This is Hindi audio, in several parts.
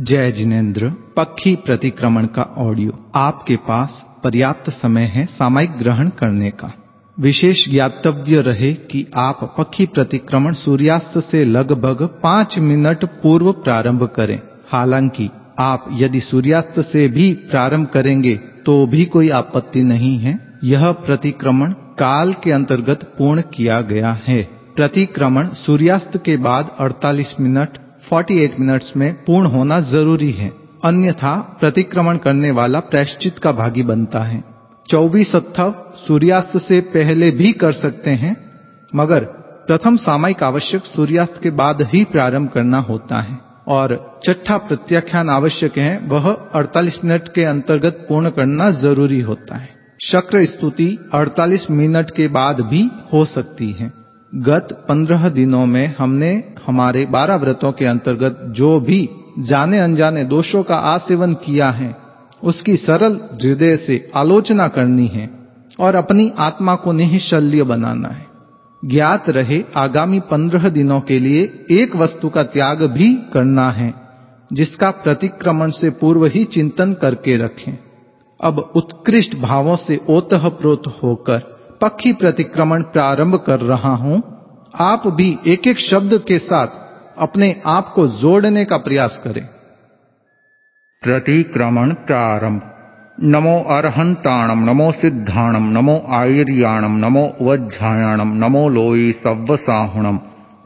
जय जिनेन्द्र, पक्षी प्रतिक्रमण का ऑडियो। आपके पास पर्याप्त समय है सामयिक ग्रहण करने का। विशेष ज्ञातव्य रहे कि आप पक्षी प्रतिक्रमण सूर्यास्त से लगभग पाँच मिनट पूर्व प्रारंभ करें। हालाँकि, आप यदि सूर्यास्त से भी प्रारंभ करेंगे तो भी कोई आपत्ति नहीं है। यह प्रतिक्रमण काल के अंतर्गत पूर्ण किया गया है। प्रतिक्रमण सूर्यास्त के बाद 48 मिनट 48 मिनट्स में पूर्ण होना ज़रूरी है। अन्यथा प्रतिक्रमण करने वाला प्रायश्चित का भागी बनता है। चौबीस अत्थव सूर्यास्त से पहले भी कर सकते हैं, मगर प्रथम सामायिक आवश्यक सूर्यास्त के बाद ही प्रारंभ करना होता है। और छठा प्रत्याख्यान आवश्यक है, वह 48 मिनट के अंतर्गत पूर्ण करना ज़रूरी होता है। शक्र स्तुति 48 मिनट के बाद भी हो सकती है। गत 15 दिनों में हमने हमारे 12 व्रतों के अंतर्गत जो भी जाने अनजाने दोषों का आसेवन किया है, उसकी सरल हृदय से आलोचना करनी है और अपनी आत्मा को निःशल्य बनाना है। ज्ञात रहे, आगामी पंद्रह दिनों के लिए एक वस्तु का त्याग भी करना है, जिसका प्रतिक्रमण से पूर्व ही चिंतन करके रखें। अब उत्कृष्ट भावों से ओतः प्रोत होकर पक्षी प्रतिक्रमण प्रारंभ कर रहा हूँ। आप भी एक एक शब्द के साथ अपने आप को जोड़ने का प्रयास करें। प्रतिक्रमण प्रारंभ। नमो अर्हंताणम नमो सिद्धाणम नमो आयुर्याणम नमो वज्झायाणम नमो लोई सव्व साहुणम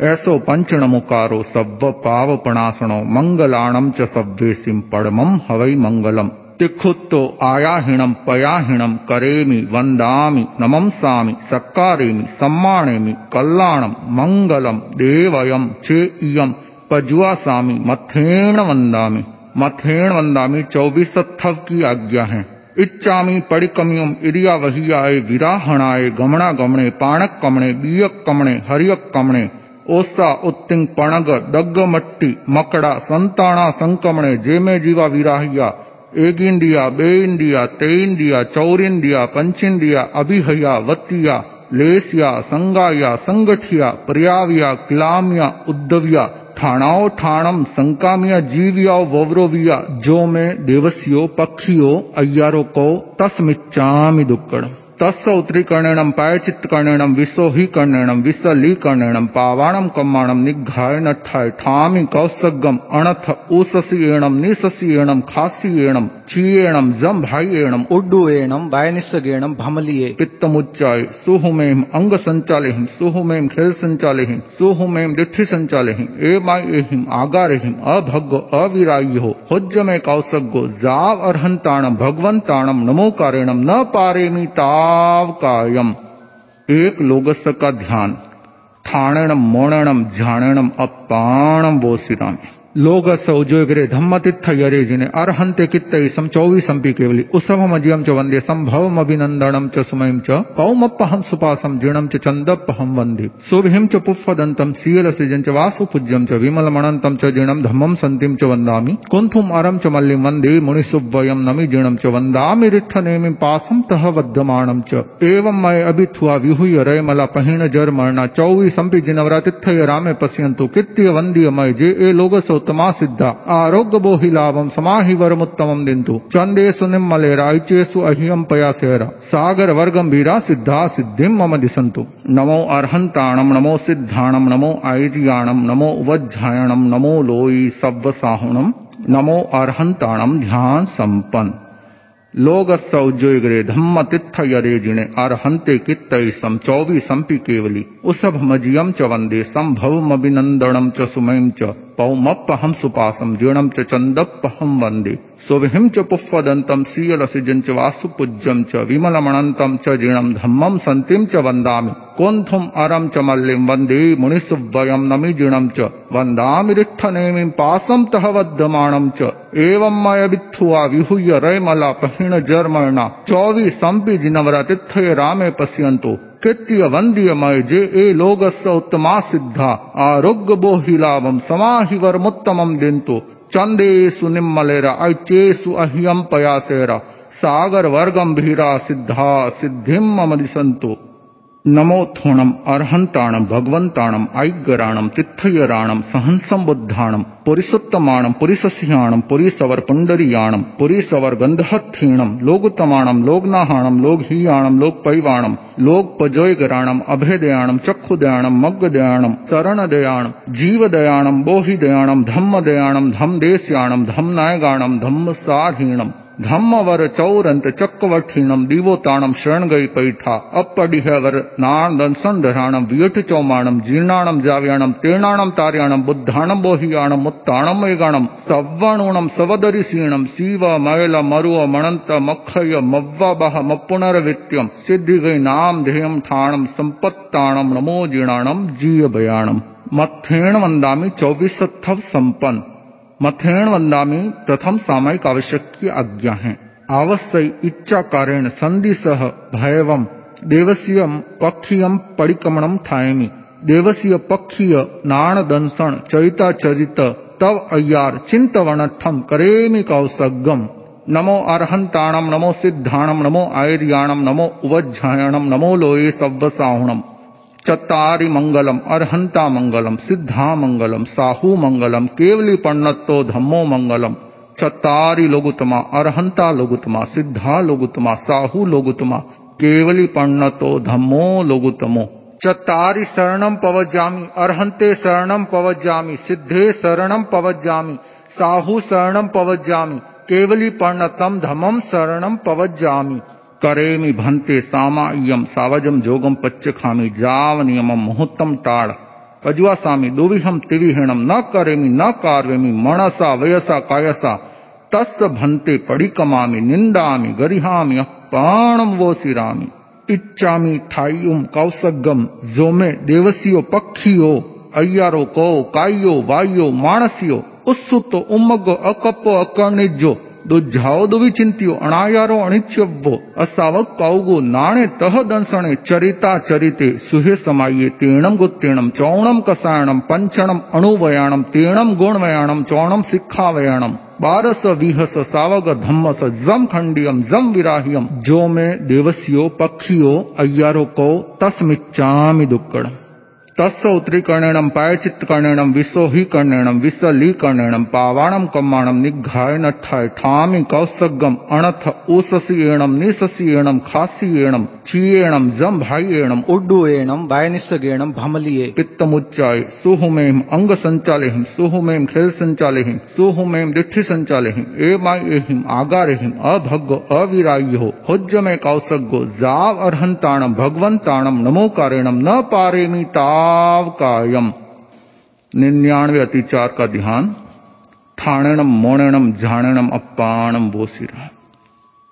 ऐसो पंच नमुकारो सव्व पावपणासणो मंगलाणम च सव्वेसिम पड़मम हवै मंगलम। तिखुत्तो आयाहिणम पयाहिणम करेमि वंदामि नमंसामि सक्कारेमि सम्मानेमि कल्याणम मंगलम देवयम चे इयम पजुआसामि मथेण वंदामि मथेण वंदामि चौबीस थव की आज्ञा है। इच्छामी पड़िकमियम इरिया वहियाए विराहणाए गमणा गमणे पाणक कमणे बीयक कमणे हरियक कमणे ओसा उत्तिंग पणग दग्ग मट्टी मकड़ा संताणा संकमणे, जेमे जीवा विराहिया एक इंडिया, बे इंडिया, ते इंडिया, चौर इंडिया, पंच इंडिया, अभिहया वतिया लेसिया, संगाया, संगठिया, पर्याविया, क्लामिया उद्दविया ठाणाओ, ठाणम, संकामिया, जीविया, वव्रोविया, जो में देवसियो, पक्षियो अयारो को तस्मिच्चामि दुक्कड़। तस्य उत्तरीकर्णेणम पायचित्तकर्णेणम विश्वहीकर्णेणम विश्वलीकर्णेणम पावाणम कम्माणम निघाय नठाय ठामि कौसगम अणथ ऊससीएणम निससीएणम खासीएणम चीएणम जम भाईएणम उड्डुएणम वायनिसगेणम भमलिए पित्तमुच्चाय सुहुमेम अंग संचालेहिम सुहुमेम खेल संचालेहिम सुहुमेम दिठि संचालेहिम ए माई एहिम आगारेहिम अभग्गो अविरायो होज्ज में कौसगो जाव अर्हंताणम भगवंताणम नमोकारेणम न पारेमी ता कायम एक लोगस का ध्यान ठाणणम मोणणम झाणणम अपाणम बोसिराम लोगस उजोगरे धम्मतित्थ यरे जिने अर्हंते कित्त सम चौवीसंपि केवली उसभमजियम च वंदे संभवम अभिनंदनम च सुमयम च पौमप्पहम सुपासम जीणम च चंदप्पहम वंदे सुभिम च पुष्पदंतम सील सिजन च वासु पूज्यम च विमल मणंतम च जीणम धम्मम संतिम च वंदामि कुंथुम अरम च मल्लिम वंदे मुनिसुवयम नमि जीणम च वंदामि रिट्ठ नेमि पासम तह वद्यमाणम च। एवं मय अभिथुआ विहुय रय मला पहिण जर मरणा चौवीसंपि जिनवरातिथय रामे पश्यंतु वंदीय मय जे ए लोगस उत्तमा सिद्धा। आरोग्य बोहि लाभम समाहि वरमुत्तमम दिंतु चंदेसु निम्मलेरा ऐचेसु अहियम पयासेरा। सागर वर्गम वीरा सिद्धा सिद्धिम मम दिसंतु नमो अर्हंताणम नमो सिद्धाणम नमो आयजियाणम नमो वज्झायणम नमो लोई सव्व साहुणम नमो अर्हंताणम ध्यान संपन्न लोग सौजोगरे धम्म तित्थ यरे जिणे अर्हंते कित्तई सम चौवी संपि केवली। उसभ मजियम च वंदे संभव अभिनंदनम च सुमयम च। पौमप्पहम सुपासम जीणम च चंदप्पहम वंदे सुभिम च पुष्पदंतम सीयलसिजं च वासुपूज्यम च विमलमणंतम च जीणम धम्मम संतिम च वंदामि कोन्थुम अरम च मल्लिम वंदे मुनिसुवयम नमि जीणम च। वंदामि रित्थनेमिं पासम तह वद्धमाणम च। एवं मय वित्थुआ विहुय रयमला पहिण जर्मणा। चौवी संपि जिनवरा तिथय रामे पश्यंतो कृत्य वंद्य मय जे ए लोगस्य उत्तमा सिद्धा आरोग्य बोहि लाभम समाहि वर्मुत्तमम दिंतु चंदेशु निम्मलेरा ऐचेसु अह्यम पयासेरा सागर वर्गम भीरा सिद्धा सिद्धिम मम दिसंतु नमोथोणम अर्हंताणम भगवंताणम ऐगराणम तिथयराणम सहंसम बुद्धाणम पुरिसुत्तमाणम पुरिसस्याणम पुरीसवर पुंडरीयाणम पुरीसवर गंधहत्थीणम लोगुतमाणम लोगनाहाणम लोगहीयाणम लोकपैवाणम लोकपजोयगराणम अभेदयाणम चक्षुदयाणम मग्गदयाणम शरणदयाणम जीवदयाणम बोहिदयाणम धम्मदयाणम धम्मदेश्याणम धम्मनायगाणम धम्म साधीणम धम्मवर चौरंत चक्रवठीणम दिवोताणम शरण गई पैठा, अपडिहवर नारदन संधराणम वियठ चौमाणम जीर्णाणम जाव्याणम तीर्णाणम तार्याणम बुद्धाणम बोहियाणम मुत्ताणम मेगाणम सव्वणूणम सवदरिसीणम शिव मैल, मरुव मणंत मखय मव्वाबह मपुनरवित्यम सिद्धि गई नाम ध्येयम ठाणम संपत्ताणम नमो जीर्णाणम जीय बयाणम मथेण वंदामी चौबीस संपन्न मथेण वंदामी प्रथम सामयिक आवश्यक की आज्ञा है। आवश्य इच्छा कारण संधि सह भयवम देवसीयम पक्षीयम परिक्रमणम थायमी देवसीय पक्षीय नाण दंसन चरिता चरित तव अय्यार चिंतवनठम करेमी कौसगम नमो अर्हंताणम नमो सिद्धाणम नमो आयर्याणम नमो उवज्झायणम नमो लोये सव्वसाहुणम चत्तारि मंगलम अरहंता मंगलम सिद्धा मंगलम साहू मंगलम केवली पण्णत्तो धम्मो मंगलम चत्तारि लोगुतमा अरहंता लोगुतमा सिद्धा लोगुतमा साहू लोगुतमा केवली पण्णतो धम्मो लोगुतमो चत्तारि शरणम पवज्जामि अरहंते शरणम पवज्जामि, सिद्धे शरणम पवज्जामि, साहू शरणम पवज्जामि केवली पर्णतम धमम शरणम पवज्जामि। करेमि भन्ते सामायम सावजम जोगम पच्च खामी जाव नियमम मुहूर्तम टाड़ वजुआ स्वामी दुविहम तिविहीणम न करेमि न कार्वेमि मणसा वयसा कायसा। तस् भन्ते पड़िकमामि निंदामि गरिहामि अपाणम वो सिरामी इच्छामी ठाइयुम कौसगम जोमे देवसियो पक्षियो, अय्यारो कौ कायो वायो मानसियो उत्सुत उम्मगो अकप अकर्णिजो ದುಜ್ಜಾವುದು ವಿಚಿಂತ್ಯೋ ಅಣಾಯಾರೋ ಅಣಿಚ್ಯವ್ವೋ ಅಸಾವಕ್ ಕೌಗು ನಾಣೆ ತಹ ದಂಸಣೆ ಚರಿತಾ ಚರಿತೆ ಸುಹೆ समाये तीणम गुत्तीणम चौणम कसायणम पंचणम अणुवयाणम तीणम गुणवयाणम चौणम सिक्खावयाणम बारस विहस सावग धम्मस जम खंडियम जम विराहियम जो में देवसियो पक्षियो अय्यारो को तस्मिच्चामि दुक्कड़म तस्य उत्तरीकर्णेणम पायचित्तकर्णेणम विसोहीकर्णेणम विसलीकर्णेणम पावाणम कम्माणम निघाय नठाय ठामि कौसगम अणथ ऊससीयणम निससीयणम खासीयणम चीयेणम जम भाईयेणम उड्डुएणम वायनिसगेणम भमलिये। पित्तमुच्चाय सुहुमेम अंग संचालेहिम सुहुमेम खेल संचालेहिम सुहुमेम दिठि संचालेहिम ए एहिम आगारेहिम अभग्गो अविरायो हुज्ज में कौसगो जाव अर्हंताणम भगवंताणम नमोकारेणम न पारेमी ता भाव कायम निन्यानवे अतिचार का ध्यान ठाणेणम मोणेणम झाणेणम अपाणम बोसिरा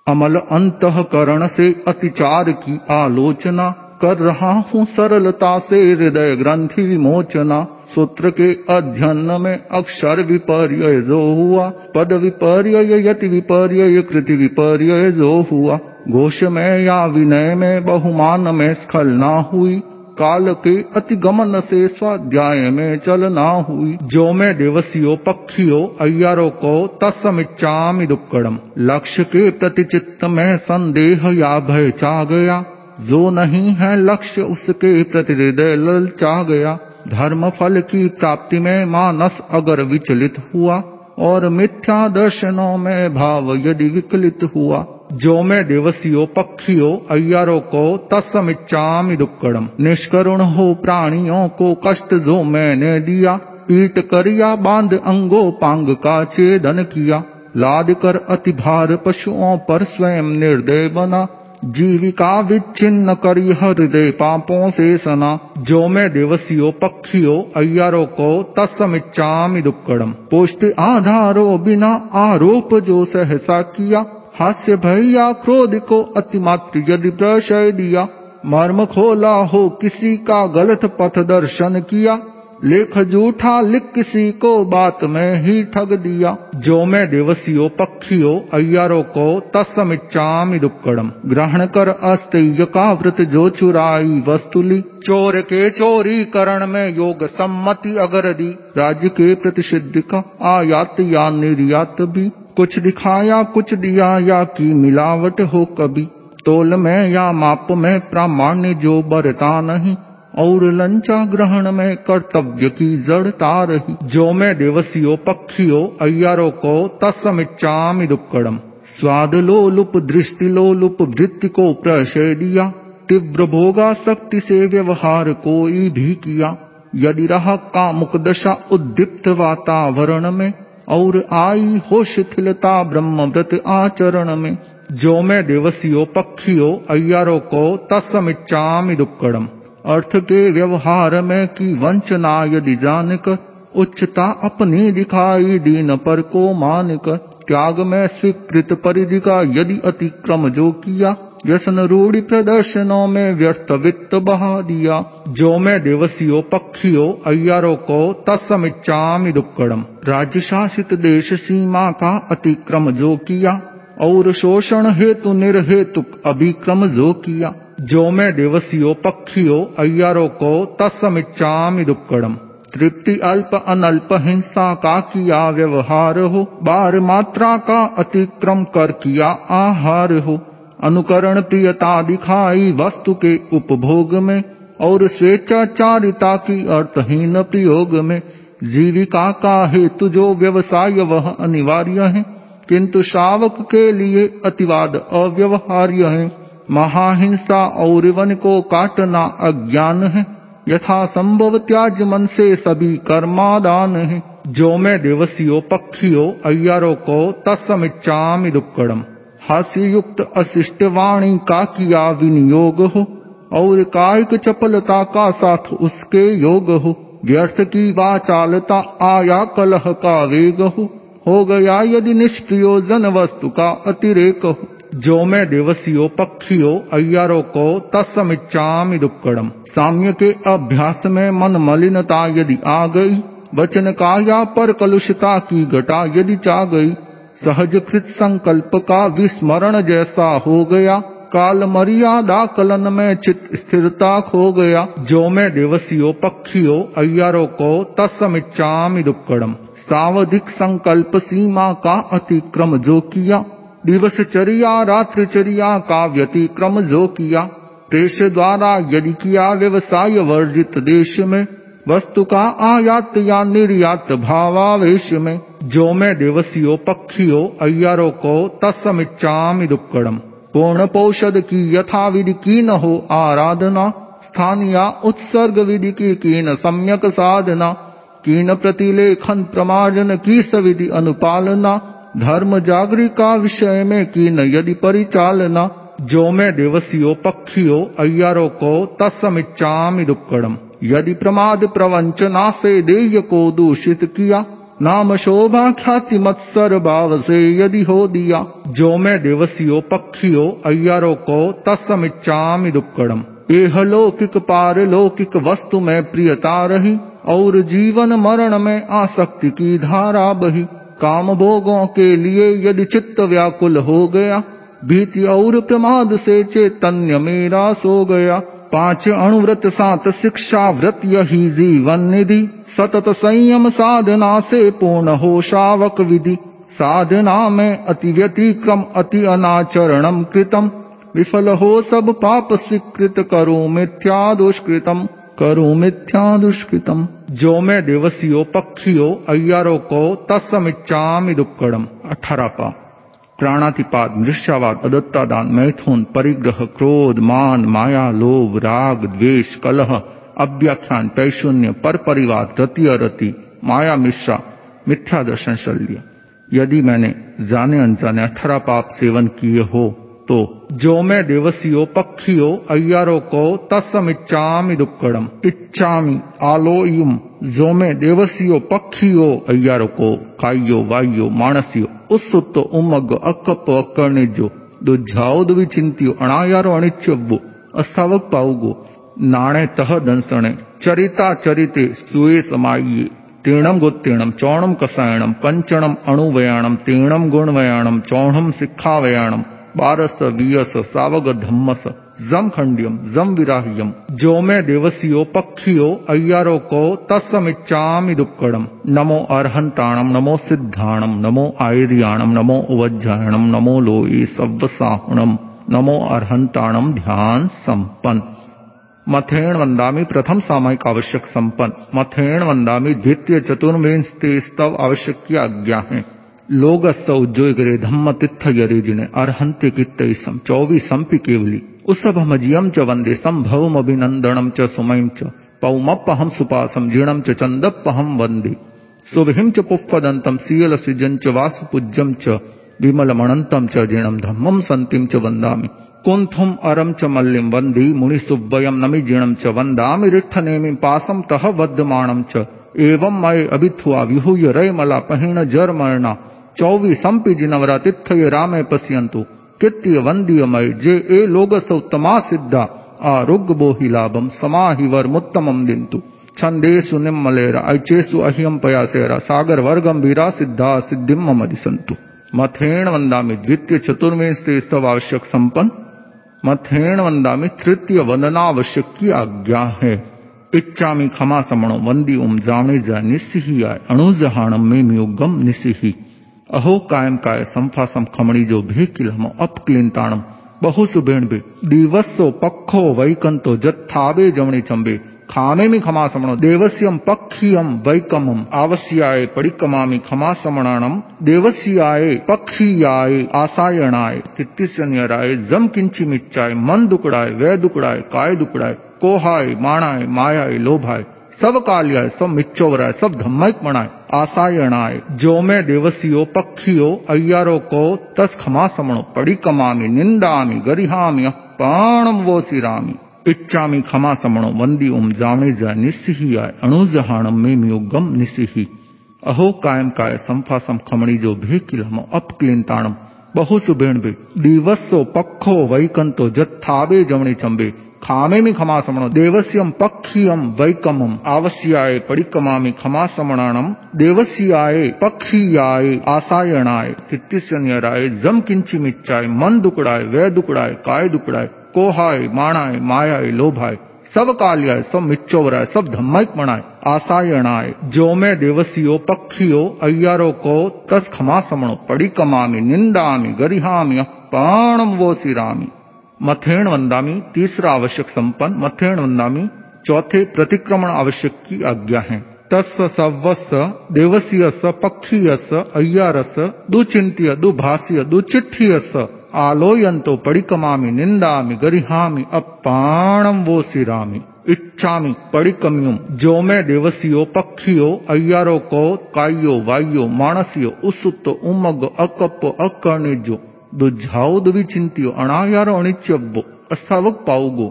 अमल अंतकरण से अतिचार की आलोचना कर रहा हूँ सरलता से, हृदय ग्रंथि विमोचना। सूत्र के अध्ययन में अक्षर विपर्य जो हुआ, पद विपर्य यति विपर्य कृति विपर्य जो हुआ। घोष में या विनय में, बहुमान में स्खलना हुई। काल के अति गमन से स्वाध्याय में चलना हुई। जो मैं देवसियो, पक्षियो, अय्यारो को तत्समिच्छामि दुक्कड़म। लक्ष्य के प्रति चित्त में संदेह या भय चा गया। जो नहीं है लक्ष्य, उसके प्रति हृदय ललचा गया। धर्म फल की प्राप्ति में मानस अगर विचलित हुआ। और मिथ्या दर्शनों में भाव यदि विकलित हुआ। जो में देवसियो, पक्षियो, अय्यारो को तत्समिच्छामि दुक्कड़म। निष्करुण हो प्राणियों को कष्ट जो मैंने दिया। पीट करिया, बाँध अंगो, पांग का चेदन किया। लाद कर अति भार पशुओं पर स्वयं निर्दय बना। जीविका विच्छिन्न करी हृदय पापों से सना। जो मैं देवसियो, पक्षियो, अय्यारो को तत्समिच्छामि दुक्कड़म। पुष्टि आधारो बिना आरोप जो सहसा किया। हास्य भैया क्रोध को अतिमात्र यदि प्रशय दिया, मर्म खोला हो किसी का गलत पथ दर्शन किया, लेख जूठा लिख किसी को बात में ही ठग दिया। जो मैं देवसियो पक्षियो अय्यारो को तत्समिच्छामि दुक्कड़म। ग्रहण कर अस्तेय का व्रत जो चुराई वस्तुली चोर के चोरी करण में योग सम्मति अगर दी। राज्य के प्रतिषिद्ध का आयात या निर्यात भी। कुछ दिखाया, कुछ दिया, या की मिलावट हो कभी। तोल में या माप में प्रामाण्य जो बरता नहीं, और लंचा ग्रहण में कर्तव्य की जड़ता रही। जो मैं देवसियो पक्षियो, अय्यारो को तत्समिच्छामि दुक्कड़म स्वाद लोलुप दृष्टि लोलुप वृत्ति को प्रशय दिया तीव्र भोगा शक्ति से व्यवहार कोई भी किया। यदि रहा कामुक दशा उद्दीप्त वातावरण में और आई हो शिथिलता ब्रह्म व्रत आचरण में। जो मैं देवसियो पक्षियो अय्यारो को तत्समिच्छामि दुक्कड़म। अर्थ के व्यवहार में की वंचना यदि जानक, उच्चता अपनी दिखाई दीन पर को मानकर त्याग में स्वीकृत परिधि का यदि अतिक्रम जो किया व्यसन रूढ़ी प्रदर्शनों में व्यर्थ वित्त बहा दिया जो मैं दिवसियो पक्षियों अय्यारों को तत्समिच्छामि दुक्कड़म राज्य शासित देश सीमा का अतिक्रम जो किया और शोषण हेतु निर्हेतु अभिक्रम जो किया जो मैं दिवसियो पक्षियों अय्यारों को तत्समिच्छामि दुक्कड़म तृप्ति अल्प अनल्प हिंसा का किया व्यवहार हो बार मात्रा का अतिक्रम कर किया आहार हो अनुकरण प्रियता दिखाई वस्तु के उपभोग में, और स्वेच्छाचारिता की अर्थहीन प्रयोग में, जीविका का हेतु जो व्यवसाय वह अनिवार्य है, किंतु शावक के लिए अतिवाद अव्यवहार्य है। महाहिंसा और वन को काटना अज्ञान है। यथा संभव त्याज मन से सभी कर्मादान है। जो मैं दिवसियो, पक्षियों, अय्यारों को तत्समिच्छामि दुक्कड़म। हास्य युक्त अशिष्ट वाणी का किया विनियोग हो, और कायिक चपलता का साथ उसके योग हो। व्यर्थ की वाचालता आया कलह का वेग हो। हो गया यदि निष्प्रयोजन वस्तु का अतिरेक हो। जो मैं दिवसियो पक्षियों अय्यारों को तत्समिच्छामि दुक्कड़म। साम्य के अभ्यास में मन मलिनता यदि आ गई, वचन का या पर कलुषता की घटा यदि चा गई सहज कृत संकल्प का विस्मरण जैसा हो गया। काल मर्यादा कलन में चित स्थिरता खो गया। जो मैं दिवसियो पक्षियों अय्यारों को तत्समिच्छामि दुक्कड़म। सावधिक संकल्प सीमा का अतिक्रम जो किया। दिवस चरिया, रात्रि चरिया का व्यतिक्रम जो किया। देश द्वारा यदि किया व्यवसाय वर्जित देश में। वस्तु का आयात या निर्यात भावावेश में जो मैं दिवसियो पक्षियों, अय्यारों को तत्समिच्छामि दुक्कड़म। पूर्ण पौषद की यथा विधि की न हो आराधना स्थान या उत्सर्ग विधि की कीन सम्यक साधना कीन प्रतिलेखन प्रमार्जन की सविधि अनुपालना, धर्म जागरी का विषय में की न यदि परिचालना, जो मैं दिवसियो पक्षियों, अय्यारों को तत्समिच्छामि दुक्कड़म। यदि प्रमाद प्रवंचना से देय को दूषित किया, नाम शोभा ख्याति मत्सर भाव से यदि हो दिया। जो मैं दिवसियो पक्षियों अय्यारों को तत्समिच्छामि दुक्कड़म। एह लौकिक पारलौकिक वस्तु में प्रियता रही, और जीवन मरण में आसक्ति की धारा बही। काम भोगों के लिए यदि चित्त व्याकुल हो गया, भीति और प्रमाद से चैतन्य मेरा सो गया। पाँच अणुव्रत सात शिक्षा व्रत यही जीवन निधि। सतत संयम साधना से पूर्ण हो शावक विधि। साधना में अति व्यतिक्रम, अति अनाचरणम कृतम। विफल हो सब पाप स्वीकृत, करो मिथ्या दुष्कृतम। करो मिथ्या दुष्कृतम। जो मैं दिवसियो, पक्षियों, अय्यारों को तत्समिच्छामि दुक्कड़म। अठारह पा प्राणातिपात मृष्यावाद, अदत्तादान, मैथुन, परिग्रह, क्रोध, मान, माया, लोभ, राग, द्वेष, कलह, अव्याख्यान, पैशून्य पर परिवार रति अरति माया, मिश्रा, मिथ्या दर्शन शल्य। यदि मैंने जाने अनजाने अठारह पाप सेवन किए हो तो जो मैं देवसियो पक्षियो अय्यारो को तत्समिच्छामि दुक्कड़म। इच्छामि आलोयुम। जो मैं देवसियो पक्षियो अय्यारो को कायो वायो मानसियो उत्सुत उमग अकप अकर्णिजो दुझाओ दुविचिंतियो अणायारो अणिच्यव्वो अस्थावक पाऊगो नाणे तह दंसणे। चरिता चरिते सुए समाइये तीणम गोत्तीणम, चौणम कसायणम पंचणम अणुवयाणम, तीणम गुणवयाणम, चौणम सिक्खावयाणम। बारस वियस सावग धम्मस जम खंडियम जम विराह्यम जो मैं देवसियो पक्षियो, अय्यारो को तत्समिच्छामि दुक्कड़म नमो अर्हंताणम नमो सिद्धाणम नमो आयर्याणम नमो उवज्जायणम नमो लोई सव्वसाहुणम नमो अर्हंताणम ध्यान संपन्न मथेण वंदामी प्रथम सामायिक आवश्यक संपन्न मथेण वंदामी द्वितीय चतुर्विंश स्तव आवश्यक की आज्ञा है लोगस्ස उज्जोगरे धम्म तिथ यरेजिने अर्हंत्य कित्तैसम चौबीसंपि केवली। उसभमजियम च वंदे संभवम अभिनंदनम च सुमयम च। पौमप्पहम सुपासम जीणम च चंदप्पहम वंदे शुभिम च पुष्पदंतम सीयल सृजन च वासुपूज्यम च। विमल मणंतम च जीणम धम्मम संतिम च वंदामि कुंथुम अरम च मल्लिम वंदी मुनि सुब्बयम नमि जीणम च। वंदामि रिठ नेमि पासम तह वद्यमाणम च। एवं मय अभिथुआ विहूय रय पहिण जर मरणा चौवीसंपि जिनवरातिथ्य रामे पश्यंतु कित्य वंद्यमय, जे ए लोग सौतमा सिद्धा आरोग्य बोहि लाभम समाहिवर मुत्तमम दिंतु छंदेसु निम्मलेरा ऐचेसु अह्यम पयासेरा, सागर वर्गम वीरा सिद्धा सिद्धिम संतु मथेण वंदामि द्वितीय चतुर्वेश स्तव आवश्यक संपन्न। मथेण वंदामि तृतीय वंदनावश्यक की आज्ञा है। इच्छामि खमा समणो, वंदी उम जाने जा निस्सिही आय अणुजहाणम में मियुगम निस्सिही। अहो कायम काय खमणी जो भेकिलम अपक्लिंताणम बहु सुबेण बे दिवसो पखो वैकंतो जत्थावे जमणे चंबे। खामे में खमा समणो देवस्यम पक्षियम वैकमम। आवश्याय परिकमामि खमा समणाणम देवस्याय पक्षियाय आसायणाय। तित्तिसन्यराय जम किंची मिच्चाय, मन दुकड़ाय, वै दुकड़ाय, काय दुकड़ाय, कोहाय, माणाय, मायाय, लोभाय। सब कालियाय सब मिच्चोवराय, सब धम्मक मणाय आसायणाय जो में देवसियो, पक्षियो, अय्यारो को, तस खमा समणो पड़ी कमामी निंदामी, गरिहामी पाणम वो सिरामी इच्छामी खमा समणो वंदी उम जावणे जा निस्सिही आय अणुजहाणम में मियुगम निस्सिही। अहो कायम काय संफासम खमणी जो भे भेकिलम अपक्लिंताणम बहु सुबेण बे दिवसो पखो वैकंतो जत्थावे जमणी चंबे। खामे खमा समणो देवस्यम पक्षियम वैकमम, आवश्याय परिकमामि खमा समणाणम देवस्याय पक्षियाय आसायणाय तित्तिसन्यराय जम किंची मिच्चाय मन दुकड़ाय वै दुकड़ाय काय दुकड़ाय कोहाय, माणाय, मायाय, लोभाय सब काल्याय सब मिच्चोवराय सब धम्मक मणाय आसायणाय जो मैं देवसियो, पक्षियो, अय्यारो, को, तस खमा समणो कमामी निंदामी गरिहामी पाणम वो सिरामी मथेण वंदामी, तीसरा आवश्यक संपन्न, मथेण वंदामी, चौथे प्रतिक्रमण आवश्यक की आज्ञा है। तस् सवस देवसीयस, पक्षीयस, अय्यारस दुचिंत्य दुभाष्य दुचिठ्ठीयस आलोयंतो परिकमामि निंदामि गरिहामि अपाणम वो सिरामि इच्छामि परिकम्युम जो मैं देवसियो, पक्षियो, अय्यारो को कायो वायो मानसियो उसुत, उमग अकप अकर्णिजो ദുഃജാവുദവിചിന്ത്യോ അണായാരോ അണിച്ചബ്ബോ അസ്ഥാവക് പാവുകോ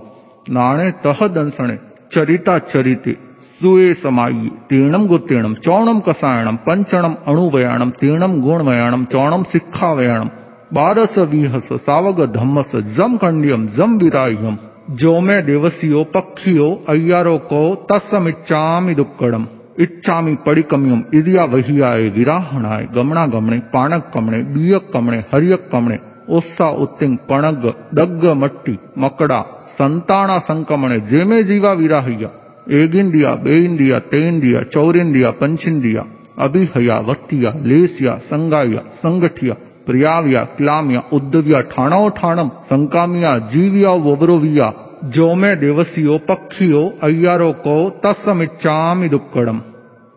നാണെ തഹദൻസണെ ചരിതാചരിതി സുവേ സമായി തീണം ഗുത്തേണം ചൗണം കസായണം പഞ്ചണം അണുവയാണം തീണം ഗുണവയാണം ചൗണം സിഖാവയാണം बारस वीहस सावग धम्मस जम खंडियम जम विराह्यम जो मैं देवसियो पक्षियो अय्यारो को तस्मिच्छामि दुक्कड़म इच्छामी पड़िकम्यम इदिया वहियाय विराहणाय गमणा गमणे पाणक कमणे बियक कमणे हरियक कमणे ओस्सा उत्तिंग पणग दग्ग मट्टी, मकड़ा संताना संकमणे जेमे जीवा विराहया, एगिंदिया, बेइंदिया तेंदिया चौरिंदिया, पंचिंदिया, अभिहया वत्तिया लेसिया, संगाया, संगठिया, प्रियाव्या, क्लामिया, उद्दव्या ठाणो ठाणम, संकामिया, जीविया, वबरोविया जो में देवसियो, पक्षियो, अय्यारो को तत्समिच्छामि दुक्कड़म।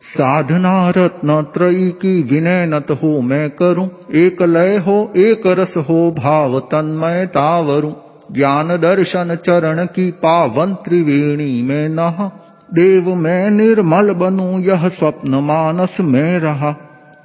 साधना रत्न त्रयी की विनय नत हो मैं करूँ। एक लय हो एक रस हो भाव तन्मय तावरू ज्ञान दर्शन चरण की पावन त्रिवेणी में नहा देव मैं निर्मल बनू यह स्वप्न मानस में रहा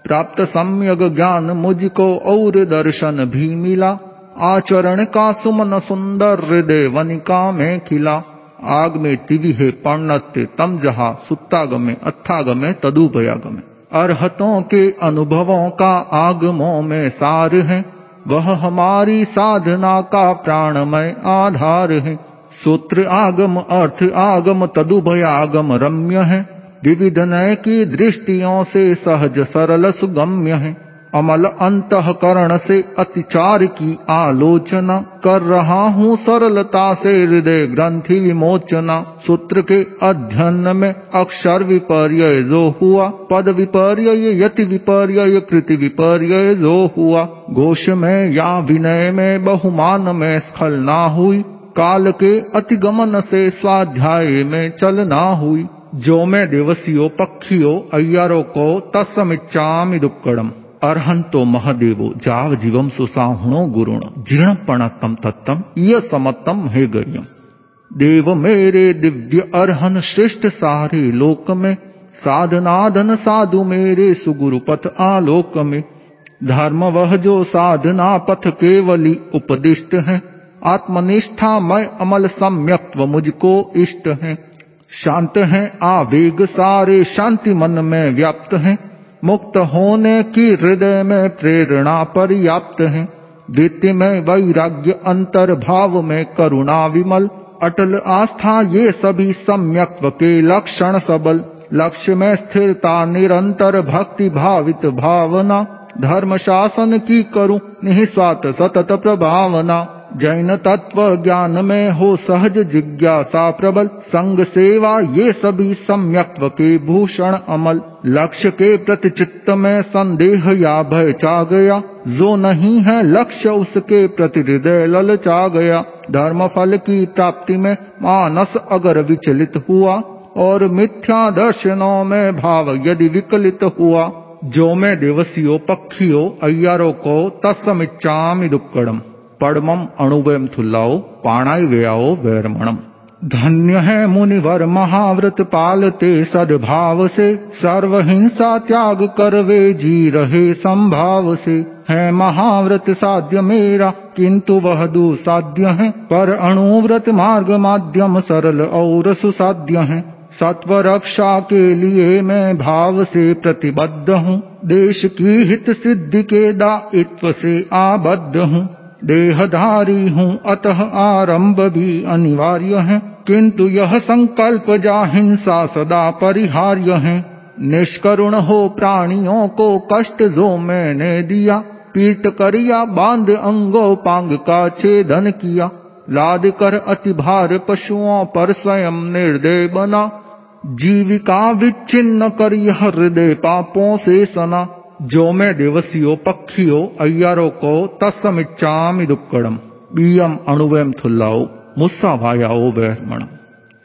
प्राप्त सम्यक ज्ञान मुझको और दर्शन भी मिला आचरण का सुमन सुंदर हृदय वनिका में खिला। आग में तिवि है पर्णत्य तम जहा सुत्तागमे अत्थागमे, तदुपयागमे। अरहतों के अनुभवों का आगमों में सार है। वह हमारी साधना का प्राणमय आधार है। सूत्र आगम, अर्थ आगम, तदुभयागम रम्य है। विविध नय की दृष्टियों से सहज सरल सुगम्य है। अमल अंतकरण से अतिचार की आलोचना कर रहा हूँ सरलता से हृदय ग्रंथि विमोचना। सूत्र के अध्ययन में अक्षर विपर्य जो हुआ, पद विपर्य यति विपर्य कृति विपर्य जो हुआ। घोष में या विनय में बहुमान में स्खल स्खलना हुई। काल के अतिगमन से स्वाध्याय में चल चलना हुई। जो मैं दिवसियो, पक्षियो, अय्यारो को तस्मिच्छामि दुक्कड़म। महदेवो, जाव जीवम सुसाहुणो गुरुण। जीर्ण पणतम तत्तम ये समतम हे गयम देव मेरे दिव्य अर्हन श्रेष्ठ सारे लोक में साधनाधन साधु मेरे सुगुरु पथ आलोक में धर्म वह जो साधना पथ केवली उपदिष्ट है आत्मनिष्ठा मैं अमल सम्यक्त्व मुझको इष्ट है। शांत है आवेग सारे शांति मन में व्याप्त है। मुक्त होने की हृदय में प्रेरणा पर्याप्त है। द्वितीय में वैराग्य अंतर भाव में करुणा विमल। अटल आस्था ये सभी सम्यक्त्व के लक्षण सबल। लक्ष्य में स्थिरता, निरंतर भक्ति भावित भावना। धर्म शासन की करूँ निस्वात सतत प्रभावना। जैन तत्व ज्ञान में हो सहज जिज्ञासा प्रबल। संग सेवा ये सभी सम्यक्त्व के भूषण अमल। लक्ष्य के प्रति चित्त में संदेह या भय चा गया। जो नहीं है लक्ष्य उसके प्रति हृदय ललचा गया। धर्म फल की प्राप्ति में मानस अगर विचलित हुआ। और मिथ्या दर्शनों में भाव यदि विकलित हुआ। जो मैं दिवसियो पक्षियो अय्यारो को तस्मिच्छामि दुक्कड़म। पड़मम अणुवयम थुल्लाओ पाणाई व्ययाओ वैरमणम धन्य है मुनिवर महाव्रत पालते सद्भाव से सर्वहिंसा त्याग कर वे जी रहे संभाव से है महाव्रत साध्य मेरा, किंतु वह दुसाध्य है। पर अणुव्रत मार्ग माध्यम सरल और सुसाध्य है। सत्व रक्षा के लिए मैं भाव से प्रतिबद्ध हूँ। देश की हित सिद्धि के दायित्व से आबद्ध हूँ। देहधारी हूँ, अतः आरंभ भी अनिवार्य है। किंतु यह संकल्प जा हिंसा सदा परिहार्य है। निष्करुण हो प्राणियों को कष्ट जो मैंने दिया, पीट करिया, बाँध अंगो पांग का छेदन किया। लाद कर अति भार पशुओं पर स्वयं निर्दय बना। जीविका विच्छिन्न कर यह हृदय पापों से सना। जो मैं दिवसियो, पक्षियो, अय्यारो को तस्मिच्छामि दुक्कड़म बीयम अणुवयम थुल्लाओ, मुस्सा भायाओ वहमण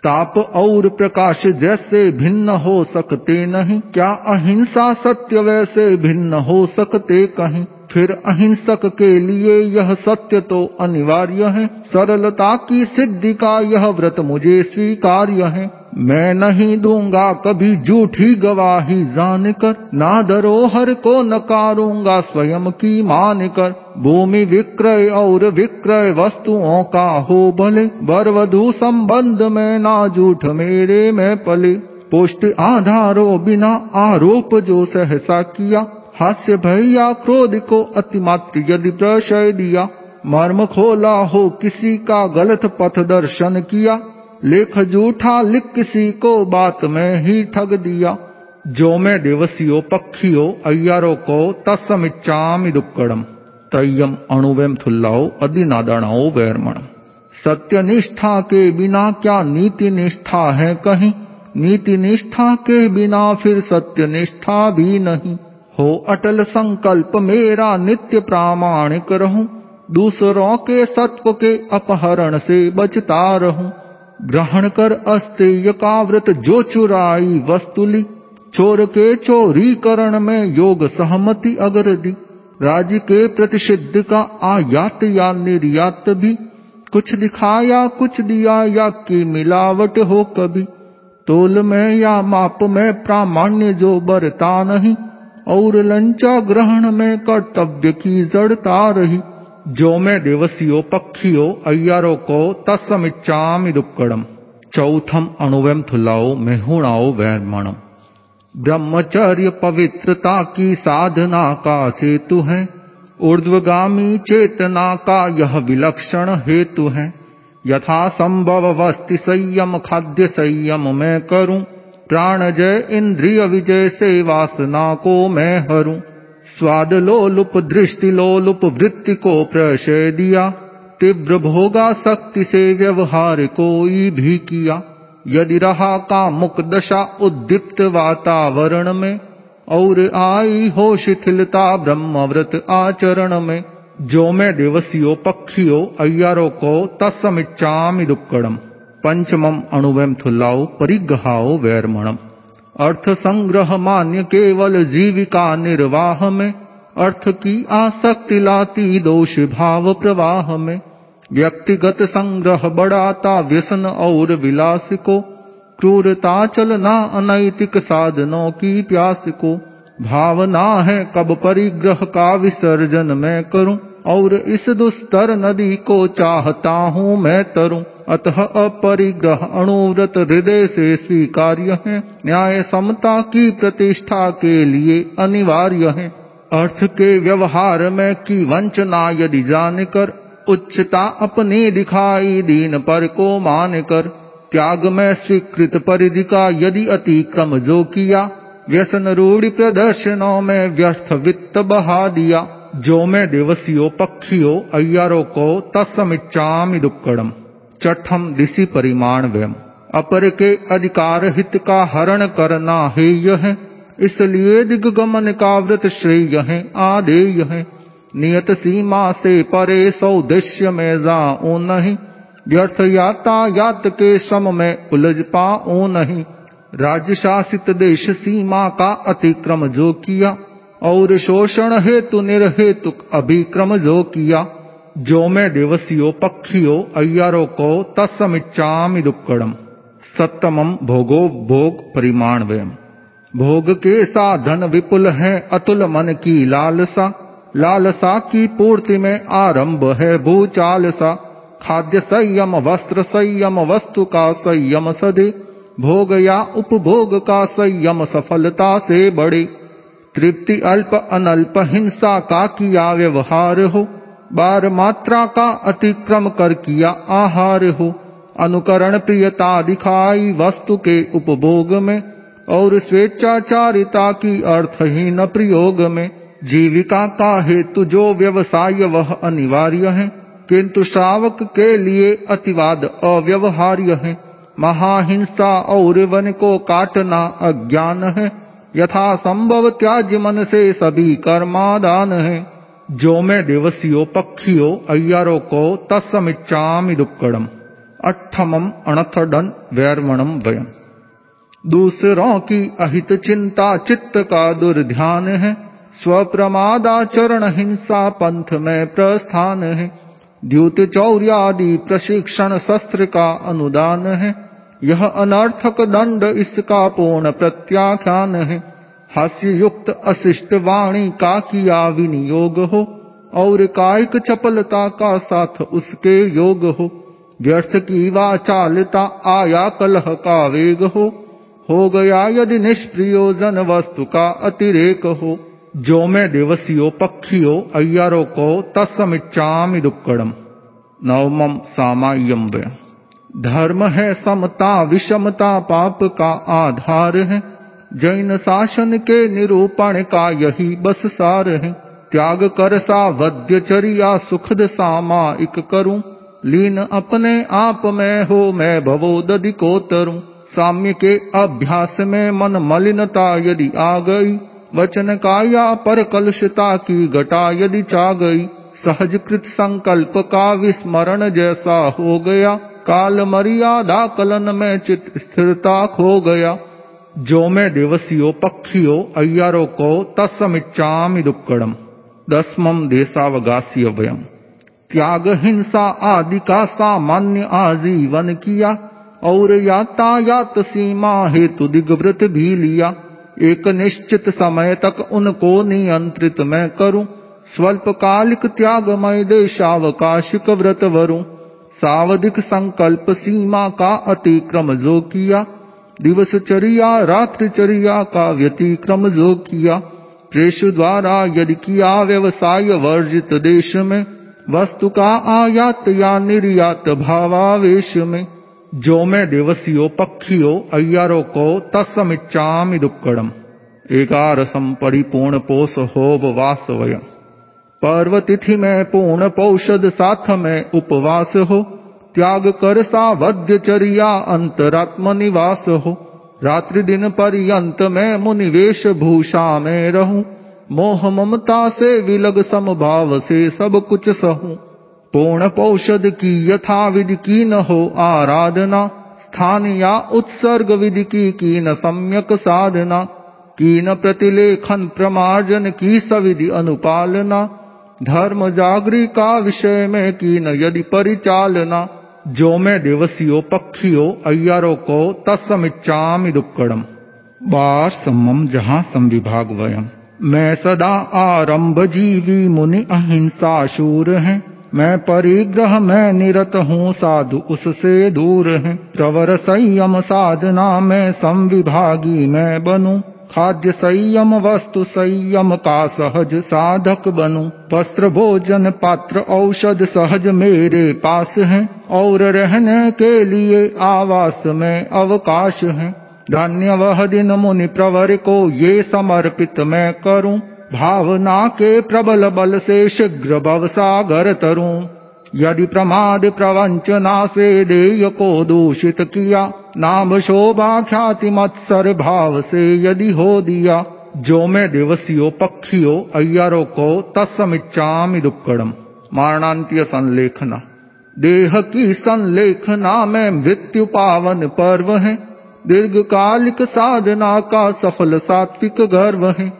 ताप और प्रकाश जैसे भिन्न हो सकते नहीं। क्या अहिंसा सत्य वैसे भिन्न हो सकते कहीं? फिर अहिंसक के लिए यह सत्य तो अनिवार्य है। सरलता की सिद्धि का यह व्रत मुझे स्वीकार्य है। मैं नहीं दूँगा कभी झूठी गवाही जान कर ना धरोहर को नकारूँगा स्वयं की मान कर भूमि विक्रय और विक्रय वस्तुओं का हो भले बरवधु संबंध में ना झूठ मेरे में पले। पुष्ट आधारो बिना आरोप जो सहसा किया, हास्य भैया क्रोध को अतिमात्र यदि प्रशय दिया। मर्म खोला हो किसी का गलत पथ दर्शन किया लेख जूठा लिख किसी को बात में ही ठग दिया। जो मैं दिवसियो पक्षियो अय्यारो को तस्मिच्छामि दुक्कड़म। तय्यम अणुवेम थुल्लाओ अधिनादणाओ वैरमण सत्य निष्ठा के बिना क्या नीति निष्ठा है कहीं? नीति निष्ठा के बिना फिर सत्य निष्ठा भी नहीं। हो अटल संकल्प मेरा नित्य प्रामाणिक रहूँ। दूसरों के सत्व के अपहरण से बचता रहूँ। ग्रहण कर अस्तेय का व्रत जो चुराई वस्तुली। चोर के चोरी करण में योग सहमति अगर दी राज्य के प्रतिषिद्ध का आयात या निर्यात भी। कुछ दिखाया, कुछ दिया, या की मिलावट हो कभी। तोल में या माप में प्रामाण्य जो बरता नहीं। और लंचा ग्रहण में कर्तव्य की जड़ता रही। जो मैं दिवसियो पक्षियो अय्यारो को तस्मिच्छामि दुक्कड़म। चौथम अणुवम थुलाओ मेहुणाओ वैरमणम। ब्रह्मचर्य पवित्रता की साधना का सेतु है। ऊर्ध्वगामी चेतना का यह विलक्षण हेतु है। यथा संभव वस्ति संयम, खाद्य संयम मैं करूँ। प्राण जय इंद्रिय विजय से वासना को मैं हरूं। स्वाद लोलुप दृष्टि लोलुप वृत्ति को प्रशय दिया। तीव्र भोगा शक्ति से व्यवहार कोई भी किया। यदि रहा का कामुक दशा उद्दीप्त वातावरण में, और आई हो शिथिलता ब्रह्मव्रत आचरण में, जो मैं दिवसियो पक्षियो अय्यारो को तत्समिच्छामि दुक्कड़म पंचमम अणुवम थुल्लाओ, परिग्रहाओ, वैरमणम। अर्थ संग्रह मान्य केवल जीविका निर्वाह में अर्थ की आसक्ति लाती दोष भाव प्रवाह में व्यक्तिगत संग्रह बढ़ाता व्यसन और विलास को, क्रूरता चलना अनैतिक साधनों की प्यास को। भावना है कब परिग्रह का विसर्जन मैं करूँ? और इस दुस्तर नदी को चाहता हूँ मैं तरूं अतः अपरिग्रह अणुव्रत हृदय से स्वीकार्य है। न्याय समता की प्रतिष्ठा के लिए अनिवार्य है। अर्थ के व्यवहार में की वंचना यदि जानकर, उच्चता अपनी दिखाई दीन पर को मान कर त्याग में स्वीकृत परिधि का यदि अतिक्रम जो किया, व्यसन रूढ़ी प्रदर्शनों में व्यर्थ वित्त बहा दिया। जो मैं दिवसियो पक्षियों, अय्यारों को तत्समिच्छामि दुक्कड़म चठम दिशि परिमाण व्यम अपर के अधिकार हित का हरण करना है यह, इसलिए दिग्गमन का व्रत श्रेय है, आदेय है। नियत सीमा से परे सौदेश्य में जाओ नहीं, व्यर्थ यातायात के सम में उलझ पाओ नहीं। राज्य शासित देश सीमा का अतिक्रम जो किया और शोषण हेतु निर्हेतु अभिक्रम जो किया, जो मैं दिवसियो पक्षियो अय्यारो को तत्समिच्छामि दुक्कड़म। सप्तमम भोगो भोग परिमाण व्यम भोग के साधन विपुल है अतुल मन की लालसा। लालसा की पूर्ति में आरंभ है भूचाल सा खाद्य संयम, वस्त्र संयम, वस्तु का संयम सदे। भोग या उपभोग का संयम सफलता से बड़े तृप्ति अल्प अनल्प हिंसा का किया व्यवहार हो। बार मात्रा का अतिक्रम कर किया आहार हो। अनुकरण प्रियता दिखाई वस्तु के उपभोग में, और स्वेच्छाचारिता की अर्थहीन प्रयोग में। जीविका का हेतु जो व्यवसाय, वह अनिवार्य है, किंतु श्रावक के लिए अतिवाद अव्यवहार्य है। महाहिंसा और वन को काटना अज्ञान है। यथा संभव त्याज मन से सभी कर्मादान है जो मैं दिवसियो पक्षियो अय्यारो को तत्समिच्छामि दुक्कड़म। अठमम अणथडन वैरमणम वयम। दूसरों की अहित चिंता चित्त का दुर्ध्यान है स्वप्रमादाचरण हिंसा पंथ में प्रस्थान है द्युत चौर्यादि प्रशिक्षण शस्त्र का अनुदान है यह अनर्थक दंड इसका पूर्ण प्रत्याख्यान है। हास्य युक्त अशिष्ट वाणी का किया विनियोग हो, और कायिक चपलता का साथ उसके योग हो। व्यर्थ की वाचालता आया कलह का वेग हो हो गया यदि निष्प्रयोजन वस्तु का अतिरेक हो। जो मैं दिवसियो पक्षियो अय्यारो को तत्समिच्छामि दुक्कड़म। नवमम सामायम व्यय धर्म है समता, विषमता, पाप का आधार है। जैन शासन के निरूपण का यही बस सार है। त्याग कर सा वद्यचरिया सुखद सामायिक करूँ। लीन अपने आप में हो, मैं भवोदधि को साम्य के अभ्यास में मन मलिनता यदि आ गई, वचन का या पर कलुषता की घटा यदि चा गई सहजकृत संकल्प का विस्मरण जैसा हो गया। काल मर्यादा कलन में चित स्थिरता खो गया। जो मैं दिवसियो पक्षियो, अय्यारो को तत्समिच्छामि दुक्कड़म। दसमम देशावगासी अवयम त्याग, हिंसा आदि का सामान्य आजीवन किया, और यातायात सीमा हेतु दिग्वृत भी लिया। एक निश्चित समय तक उनको नियंत्रित मैं करूँ। स्वल्पकालिक त्यागमय देशावकाशिक व्रत वरू। सावधिक संकल्प सीमा का अतिक्रम जो किया दिवसचर्या रात्रिचर्या का व्यतिक्रम जो किया, प्रेष द्वारा यदि किया व्यवसाय वर्जित देश में, वस्तु का आयात या निर्यात भावावेश में, जो मैं दिवसियो पक्षियो अय्यारो को तत्समिच्छामि दुक्कड़म। एकारसम परिपूर्ण पोष होव वास वयम पर्व तिथि में पूर्ण पौषद साथ में उपवास हो। त्याग कर सावध्य चरिया अंतरात्म निवास हो। रात्रि दिन पर्यंत में मुनिवेश भूषा में रहूँ। मोह ममता से विलग समभाव से सब कुछ सहूं। पूर्ण पौषद की यथा विधि की न हो आराधना। स्थान या उत्सर्ग विधि की की न सम्यक साधना। की न प्रतिलेखन प्रमार्जन की सविधि अनुपालना। धर्म जागरी का विषय में की न यदि परिचालना, जो मैं दिवसियो पक्षियो अय्यारो को तत्समिच्छामि दुक्कड़म। बार सम्मम जहाँ संविभाग वयम। मैं सदा आरंभ जीवी मुनि अहिंसा शूर है। मैं परिग्रह में निरत हूँ, साधु उससे दूर है। प्रवर संयम साधना में संविभागी मैं बनूं। खाद्य संयम वस्तु संयम का सहज साधक बनूं। वस्त्र भोजन पात्र औषध सहज मेरे पास है और रहने के लिए आवास में अवकाश है। धन्य वह दिन मुनि प्रवर को ये समर्पित मैं करूँ। भावना के प्रबल बल से शीघ्र भव सागर तरूं। यदि प्रमाद प्रवंचना से देय को दूषित किया नाम शोभा ख्याति मत्सर भाव से यदि हो। दिया जो मैं दिवसियो पक्षियो अय्यारो को तत्समिच्छामि दुक्कड़म मारणांत्य संलेखना देह की संलेखना में मृत्यु पावन पर्व है। दीर्घकालिक साधना का सफल सात्विक गर्व है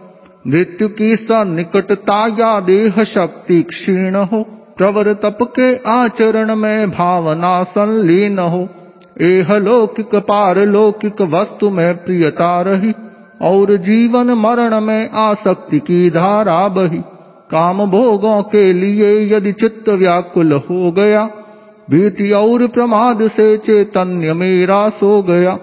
मृत्यु की सन्निकटता या देह शक्ति क्षीण हो प्रवर तप के आचरण में भावना संलीन हो एह लौकिक पारलौकिक वस्तु में प्रियता रही, और जीवन मरण में आसक्ति की धारा बही। काम भोगों के लिए यदि चित्त व्याकुल हो गया, भीति और प्रमाद से चैतन्य मेरा सो गया।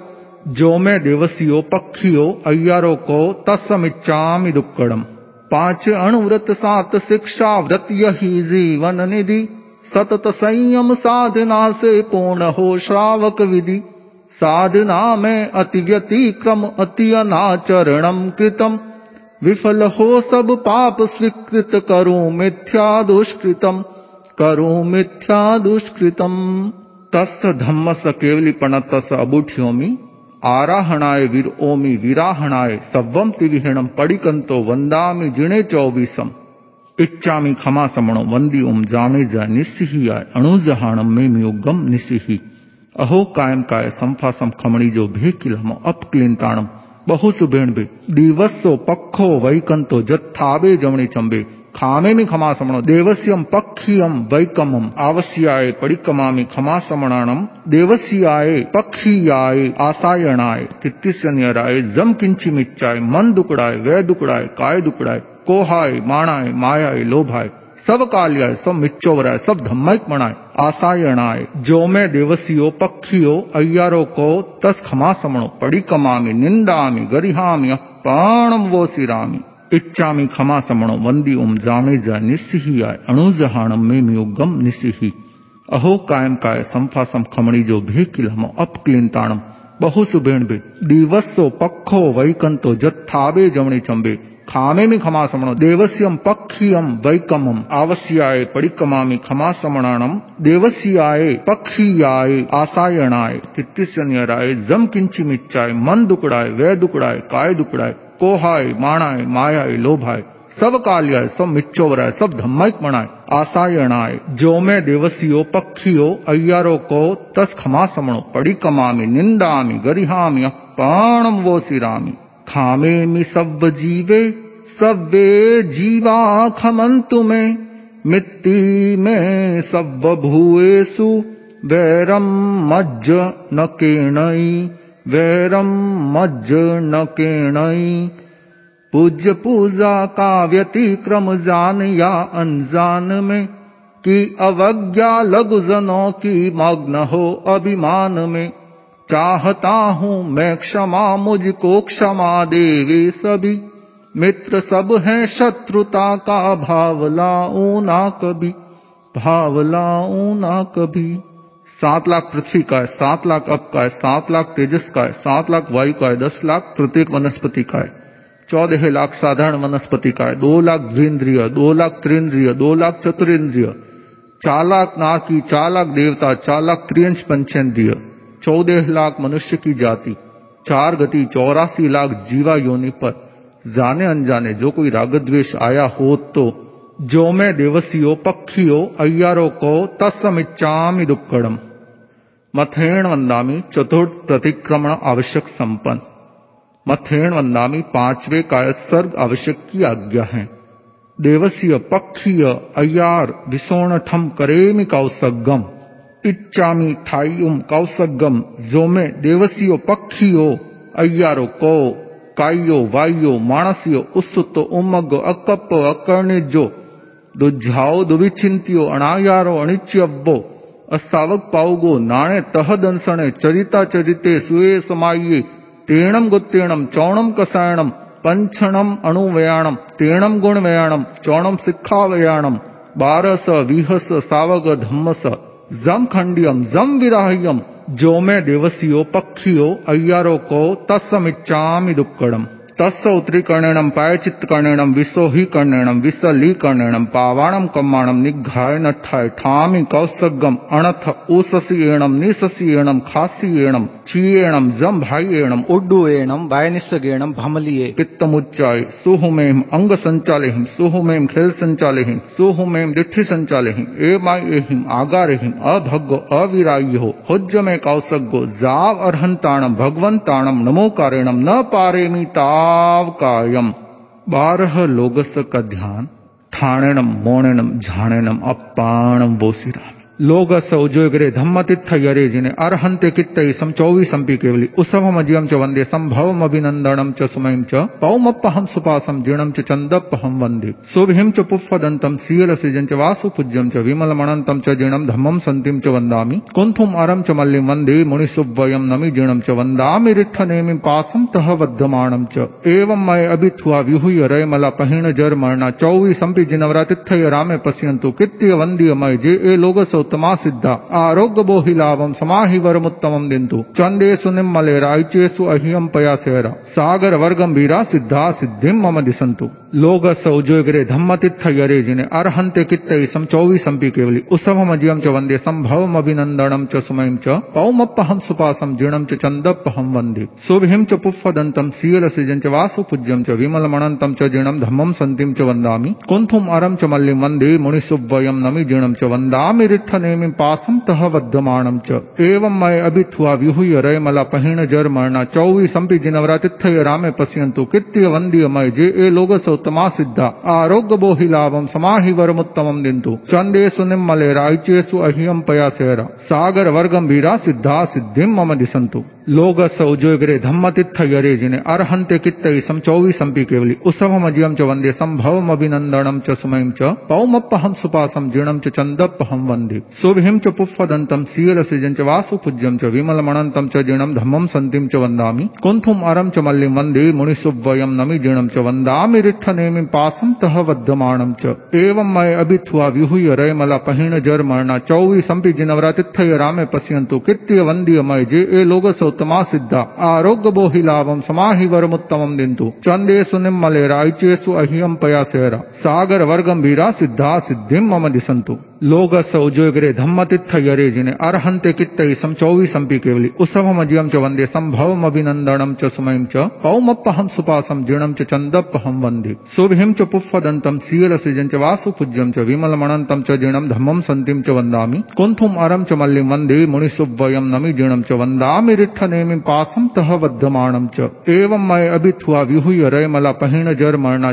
जो मैं दिवसियो पक्षियों अय्यारों को तत्समिच्छामि दुक्कड़म। पाँच अणुव्रत सात शिक्षा व्रत यही जीवन निधि। सतत संयम साधना से पूर्ण हो श्रावक विधि। साधना में अति व्यतिक्रम, अति अनाचरणम कृतम। विफल हो सब पाप स्वीकृत करूँ मिथ्या दुष्कृतम। करूँ मिथ्या दुष्कृतम। तस् धम्म स केवली तस अबुठ्योमी आराहणाय वीर ओमी विराहणाय सव्वम तिविहणम पडिकंतो वंदामि जिणे चौबीसम इच्छामि खमा समणो वंदी ओम जामे जा निस्सिहियाय अणुजहाणम में मियोगम निस्सिहि अहो कायम काय संफासम खमणी जो भे किलम अपक्लिंताणम बहु सुबेण बे दिवसो पखो वैकंतो जत्थाबे जमणी चंबे खामेमि खमासमणो देवस्यम पक्षियम वैकमम, आवश्याय पडिकमामि खमासमणाणम देवस्याय पक्षियाय आसायणाय तित्तिस्यन्यराय जम किंचिमिच्चाय मन दुकड़ाय वै दुकड़ाय काय दुकड़ाय कोहाय, माणाय, मायाय, लोभाय सब काल्याय सब मिच्चोवराय सब धम्मिक मणाय आसायणाय जो मैं देवसियो, पक्षियो, अय्यारो, को तस खमा समणो पड़ी कमामी निंदामी गरिहामी पाणम वो सिरामी इच्छामि खमा समणो वंदी ओम जामे जा निस्सिहियाय अणुजहाणम में मियोगम निस्सिहि। अहो कायम काय संफासम खमणी जो किलम अपक्लिंताणम बहु सुबेण बे। दिवसो पखो वैकंतो जत्थाबे जमणी चंबे। खामे में खमा समणो देवस्यम पक्षियम वैकमम। आवश्याय पडिकमामि खमा समणाणम देवस्याय पक्षियाय आसायणाय। तित्तिस्यन्यराय जम किंचिमिच्चाय। मन दुकड़ाय वै दुकड़ाय, काय दुकड़ाय। कोहाय, माणाय, मायाय, लोभाय। सब काल्याय सब मिच्चोवराय, सब धम्मिक मणाय। आसायणाय, जो मैं देवसियो, पक्षियो, अय्यारो को तस खमा समणो। पड़ी कमामी, निंदामी, गरिहामी पाणम वो सिरामी। खामे मी सब जीवे सव्वे जीवा खमंतु में। मिट्टी में सब भूएसु वैरम मज्ज न केणई। वैरम मज्ज न पूज्य पूजा का व्यतिक्रम जान या अनजान में, कि अवज्ञा लघुजनों की मग्न हो अभिमान में। चाहता हूँ मैं क्षमा, मुझको क्षमा देवे सभी। मित्र सब हैं शत्रुता का भाव लाऊ ना कभी, भाव लाऊ ना कभी। सात लाख पृथ्वी का है, सात लाख अप का है, सात लाख तेजस का है, सात लाख वायु का है, दस लाख प्रत्येक वनस्पति का है, चौदह लाख साधारण वनस्पति का है, दो लाख द्विंद्रिय, दो लाख त्रिन्द्रिय दो लाख चतुरेन्द्रिय चार लाख नारकी चार लाख देवता, चार लाख त्रियंश पंचेन्द्रिय चौदह लाख मनुष्य की जाति, चार गति, चौरासी लाख जीवा योनि पर, जाने अनजाने जो कोई राग द्वेष आया हो तो जो मैं देवसियो, पक्षियो, अय्यारो को तत्समिच्चामि दुक्कड़म। मथेण वंदामी चतुर्थ प्रतिक्रमण आवश्यक संपन्न। मथेण वंदामी पांचवे कायत सर्ग आवश्यक की आज्ञा है। देवस्य पक्षीय अय्यार विसोणठम करेमि कौसगम इच्छामी ठाइयुम कौसगम जो में देवसियो पक्षियो अय्यारो को। कायो वायो मानसियो उत्सुतो उमग्गो अकप्पो अकर्णिजो दुझाओ दुविचिंतियो अनायारो अनिच्यव्वो अस्तावक पाउगो नाणे तह दंसणे चरिता चरिते सुए समाये तेणम गुत्तेणम चौणम कसायणम पंचणम अणुवयाणम तेणम गुणवयाणम चौणम सिक्खावयाणम बारस, विहस, सावग, धम्मस जम खंडियम जम विराह्यम जो में देवसियो, पक्षियो, अय्यारो को, तत्समिच्चामि दुक्कड़म तस् उत्तरीकर्णेणम पायचित कर्णेणम विसोही कर्णेणम विसली कर्णेणम पावाणम कम्माणम निघाय नठाय ठामी कौसगम अणथ ऊससी एणम निससी एणम खासी एणम चीएणम जम भाई एणम उड्डुएणम वायनिस्सगेणम भमलिये पित्तमुच्चाय, सुहुमेम अंग संचालेहिम सुहुमेम खेल संचालेहिम सुहुमेम दिठि संचालेहिम एमाय एहिम आगारेहिम अभग्गो हुज्ज में कौसगो जाव अर्हंताणम भगवंताणम नमोकारेणम न पारेमी ता। कायम बारह लोगस का ध्यान ठाणेनम मोणेणम झाणेणम अपाणम बोसिराम। लोग सौजोग्रे धम्मतित्थ यरे जिने अर्हन्ते कित्तै सम चौवीसंपि केवली। उसभम अजियम च वंदे संभवम अभिनंदनम च सुमयम च। पौमप्पहम सुपासम जीर्णम च चंदप्पहम वंदे सुभिम च पुफ्फदंतम सीलसिजं च वासु पूज्यम च विमलमणंतम च जीर्णम धम्मम संतिम च वंदामि कुंथुम अरम च मल्लिम वंदे मुनिसुवयम नमि जीर्णम च वंदामि रिट्ठ नेमि पासम तह वद्धमाणम च। एवं मय अभिथुआ विहुय रय मला पहिण जर मरणा चौवीसंपि जिनवरातिथय उत्तमा सिद्धा आरोग्य बोहि लाभम समाहि वरमुत्तमम दिंतु चंदेसु निम्मले राइचेसु अहियम पयासेर सागर वर्गम वीरा सिद्धा सिद्धिम मम दिसंतु लोग सौजोग्रे धम्मतित्थ यरे जिने अर्हन्ते कित्तै सम चौवीसंपि केवली उसभम अजियम च वंदे संभवम अभिनंदनम च सुमयम च पौमप्पहम सुपासम जीर्णम च वंदे सुभिम च पुफ्फदंतम सीलसिजं च वासु पूज्यम च विमलमणंतम च जीर्णम धम्मम संतिम च वंदामि कुंथुम अरम च मल्लिम वंदे मुनिसुवयम नमि जीर्णम च वंदामि रिट्ठ नेमि पासम तह वद्धमाणम च। एवं मय अभिथुआ विहुय रय मला पहिण जर मरणा जिनवरा जिनवरातिथय रामे पश्यंतु कृत्य वंदीय मय जे ए लोग तमा सिद्धा आरोग्य बोहि लाभम समाहि वरमुत्तमम दिंतु चंदेशु निम्मले राइचेसु अहियम पयासेर। सागर वर्गम वीरा सिद्धा सिद्धिम मम दिसंतु लोग सौजोग्रे धम्मतित्थ यरे जिने, अर्हन्ते कित्तै सम चौवीसंपि केवली। उसभम अजियम च वंदे संभवम अभिनंदनम च सुमयम च पौमप्पहम सुपासम जीर्णम च चंदप्पहम वंदे सुभिम च पुफ्फदंतम सीलसिजं च वासु पूज्यम च विमलमणंतम च जीर्णम धम्मम संतिम च वंदामि कुंथुम अरम च मल्लिम वंदे मुनिसुवयम नमि जीर्णम च वंदामि रिट्ठ नेमि पासम तह वद्धमाणम च। एवं मय अभिथुआ विहुय रय मला पहिण जर मरणा चौवीसंपि जिनवरातिथय रामे पश्यन्तु, कित्य वंदीय मय, जे ए लोग उत्तमा सिद्धा। आरोग्य बोहि लाभम समाहि वरमुत्तमम दिंतु चंदेसु निम्मले राइचेसु अहियम पयासेर। सागर वर्गम वीरा सिद्धा सिद्धिम मम दिसंतु लोग सौजोग्रे धम्मतित्थ यरे जिने अर्हन्ते कित्तै सम चौवीसंपि केवली। उसभम अजियम च वंदे संभवम अभिनंदनम च सुमयम च। पौमप्पहम सुपासम जीर्णम च चंदप्पहम वंदे सुभिम च पुफ्फदंतम सीलसिजं च वासु पूज्यम च विमलमणंतम च जीर्णम धम्मम संतिम च वंदामि कुंथुम अरम च मल्लिम वंदे मुनिसुवयम नमि जीर्णम च वंदामि रिट्ठ नेमि पासम तह वद्धमाणम च। एवं मय अभिथुआ विहुय रय मला पहिण जर मरणा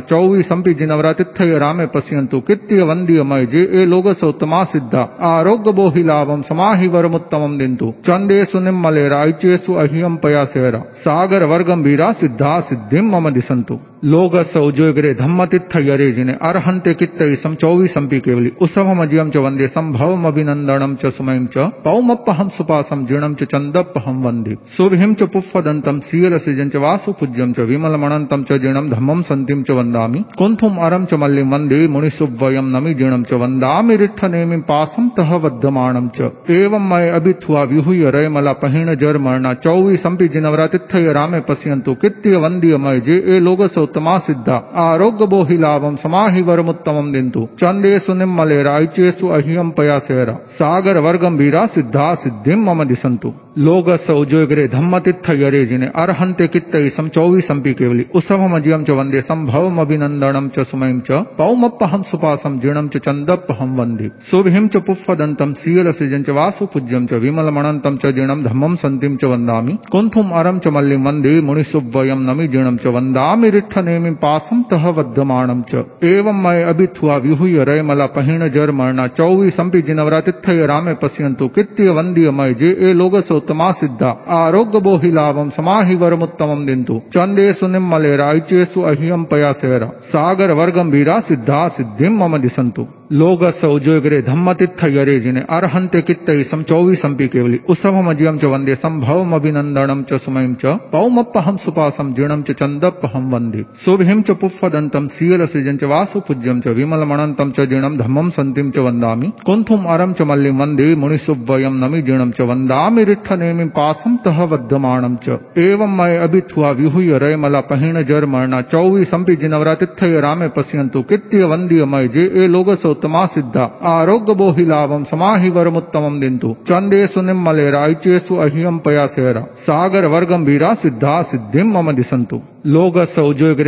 जिनवरा तिथ्य रामे पश्यंतु कित्य वंद्य मय जे ए लोग उत्तमा सिद्धा। आरोग्य बोहि लाभम समाहि वरमुत्तमम दिंतु चंदेशु निम्मले रायचेसु अहियम पयासेर। सागर वर्गम वीरा सिद्धा सिद्धिम मम दिसंतु लोग सौजोग्रे धम्मतित्थ यरे जिने अर्हन्ते कित्तै सम चौवीसंपि केवली। उसभम अजियम च वंदे संभवम अभिनंदनम च सुमयम च पौमप्पहम सुपासम जीर्णम च चंदप्पहम वंदे सुभिम च पुफ्फदंतम सीलसिजं च वासु पूज्यम च विमलमणंतम च जीर्णम धम्मम संतिम च वंदामि कुंथुम अरम च मल्लिम वंदे मुनिसुवयम नमि जीर्णम च वंदामि रिट्ठ नेमि पासम तह वद्धमाणम च। एवं मय अभिथुआ विहुय रय पहिण जर मरणा चौवीसंपि जिनवरातिथय रामे पश्यन्तु कित्य वंदीय मय जे ए लोग उत्तमा सिद्धा आरोग्य बोहि लाभम समाहि वरमुत्तम दिंतु चंदे सुनिमले रायचेसु अहियम पया सेरा सागर वर्गम वीरा सिद्धा सिद्धि मम दिसंतु लोग सौजोग्रे धम्मतिथ यरे जिने अर्हंते कित्तई सम चौबीसंपी केवली उसम मजियम च वंदे संभवम अभिनंदनम च सुमयम च पौमप्पहम सुपासम जीर्णम च चंदप्पहम वंदे सुभिम च पुफ्फदंतम सीलसिजन च वासु पूज्यम च विमल मणंतम च जीर्णम धम्मम संतिम च वंदामि कुंथुम अरम च मल्लिम वंदे मुनिसुब्वयम नमि जीर्णम च वंदामि रिठ नेमि पासम तह बद्धमाणम च। एवं मैं अभिथुआ विहूय रयमला पहिण जरमणा। चौवी संपि जिनवरा तिथय रामे पश्यंतु कृत्य वंदीय मय जे ए लोग सोत्तमा सिद्धा। आरोग्य बोहि लाभम समाहि वरमुत्तमम दिंतु चंदेशु निम्मले रायचेसु अहियम पया सेरा। सागर वर्गम वीरा सिद्धा सिद्धिम मम दिसंतु लोग लोगसौ जोग्रे धम्मतिथ यरे जिने अर्हंत कित्त सम चौवी संपी केवली उत्सव मजियम च वंदे संभव अभिनंदनम च सुमय च पौमपहम सुपासम जीर्णम च चंदप हम वंदे सुभिम च पुफ दंतम सील सृजन च वासु पूज्यम च विमल मणंतम च जीर्णम धम्मम संतिम च वंदा कुंथुम अरम च मल्लि वंदे मुनि सुब्वयम नमी जीणम च वंदा रिथ नेमी पास तह वर्धमाणम च। एवं मय अभि विहूय रय मला पहीण जर मरण चौवी संपी जिनवरा तिथ्य रा पश्यंतु कित्य वंद्य मय जे ए लोगसौ उत्तमा सिद्धा। आरोग्य बोहि लाभम समाहि वरमुत्तम दिंतु। चंदेशु निम्मले रायचेसु अहियम पया सेरा सागर वर्गम वीरा सिद्धा सिद्धिम मम दिसंतु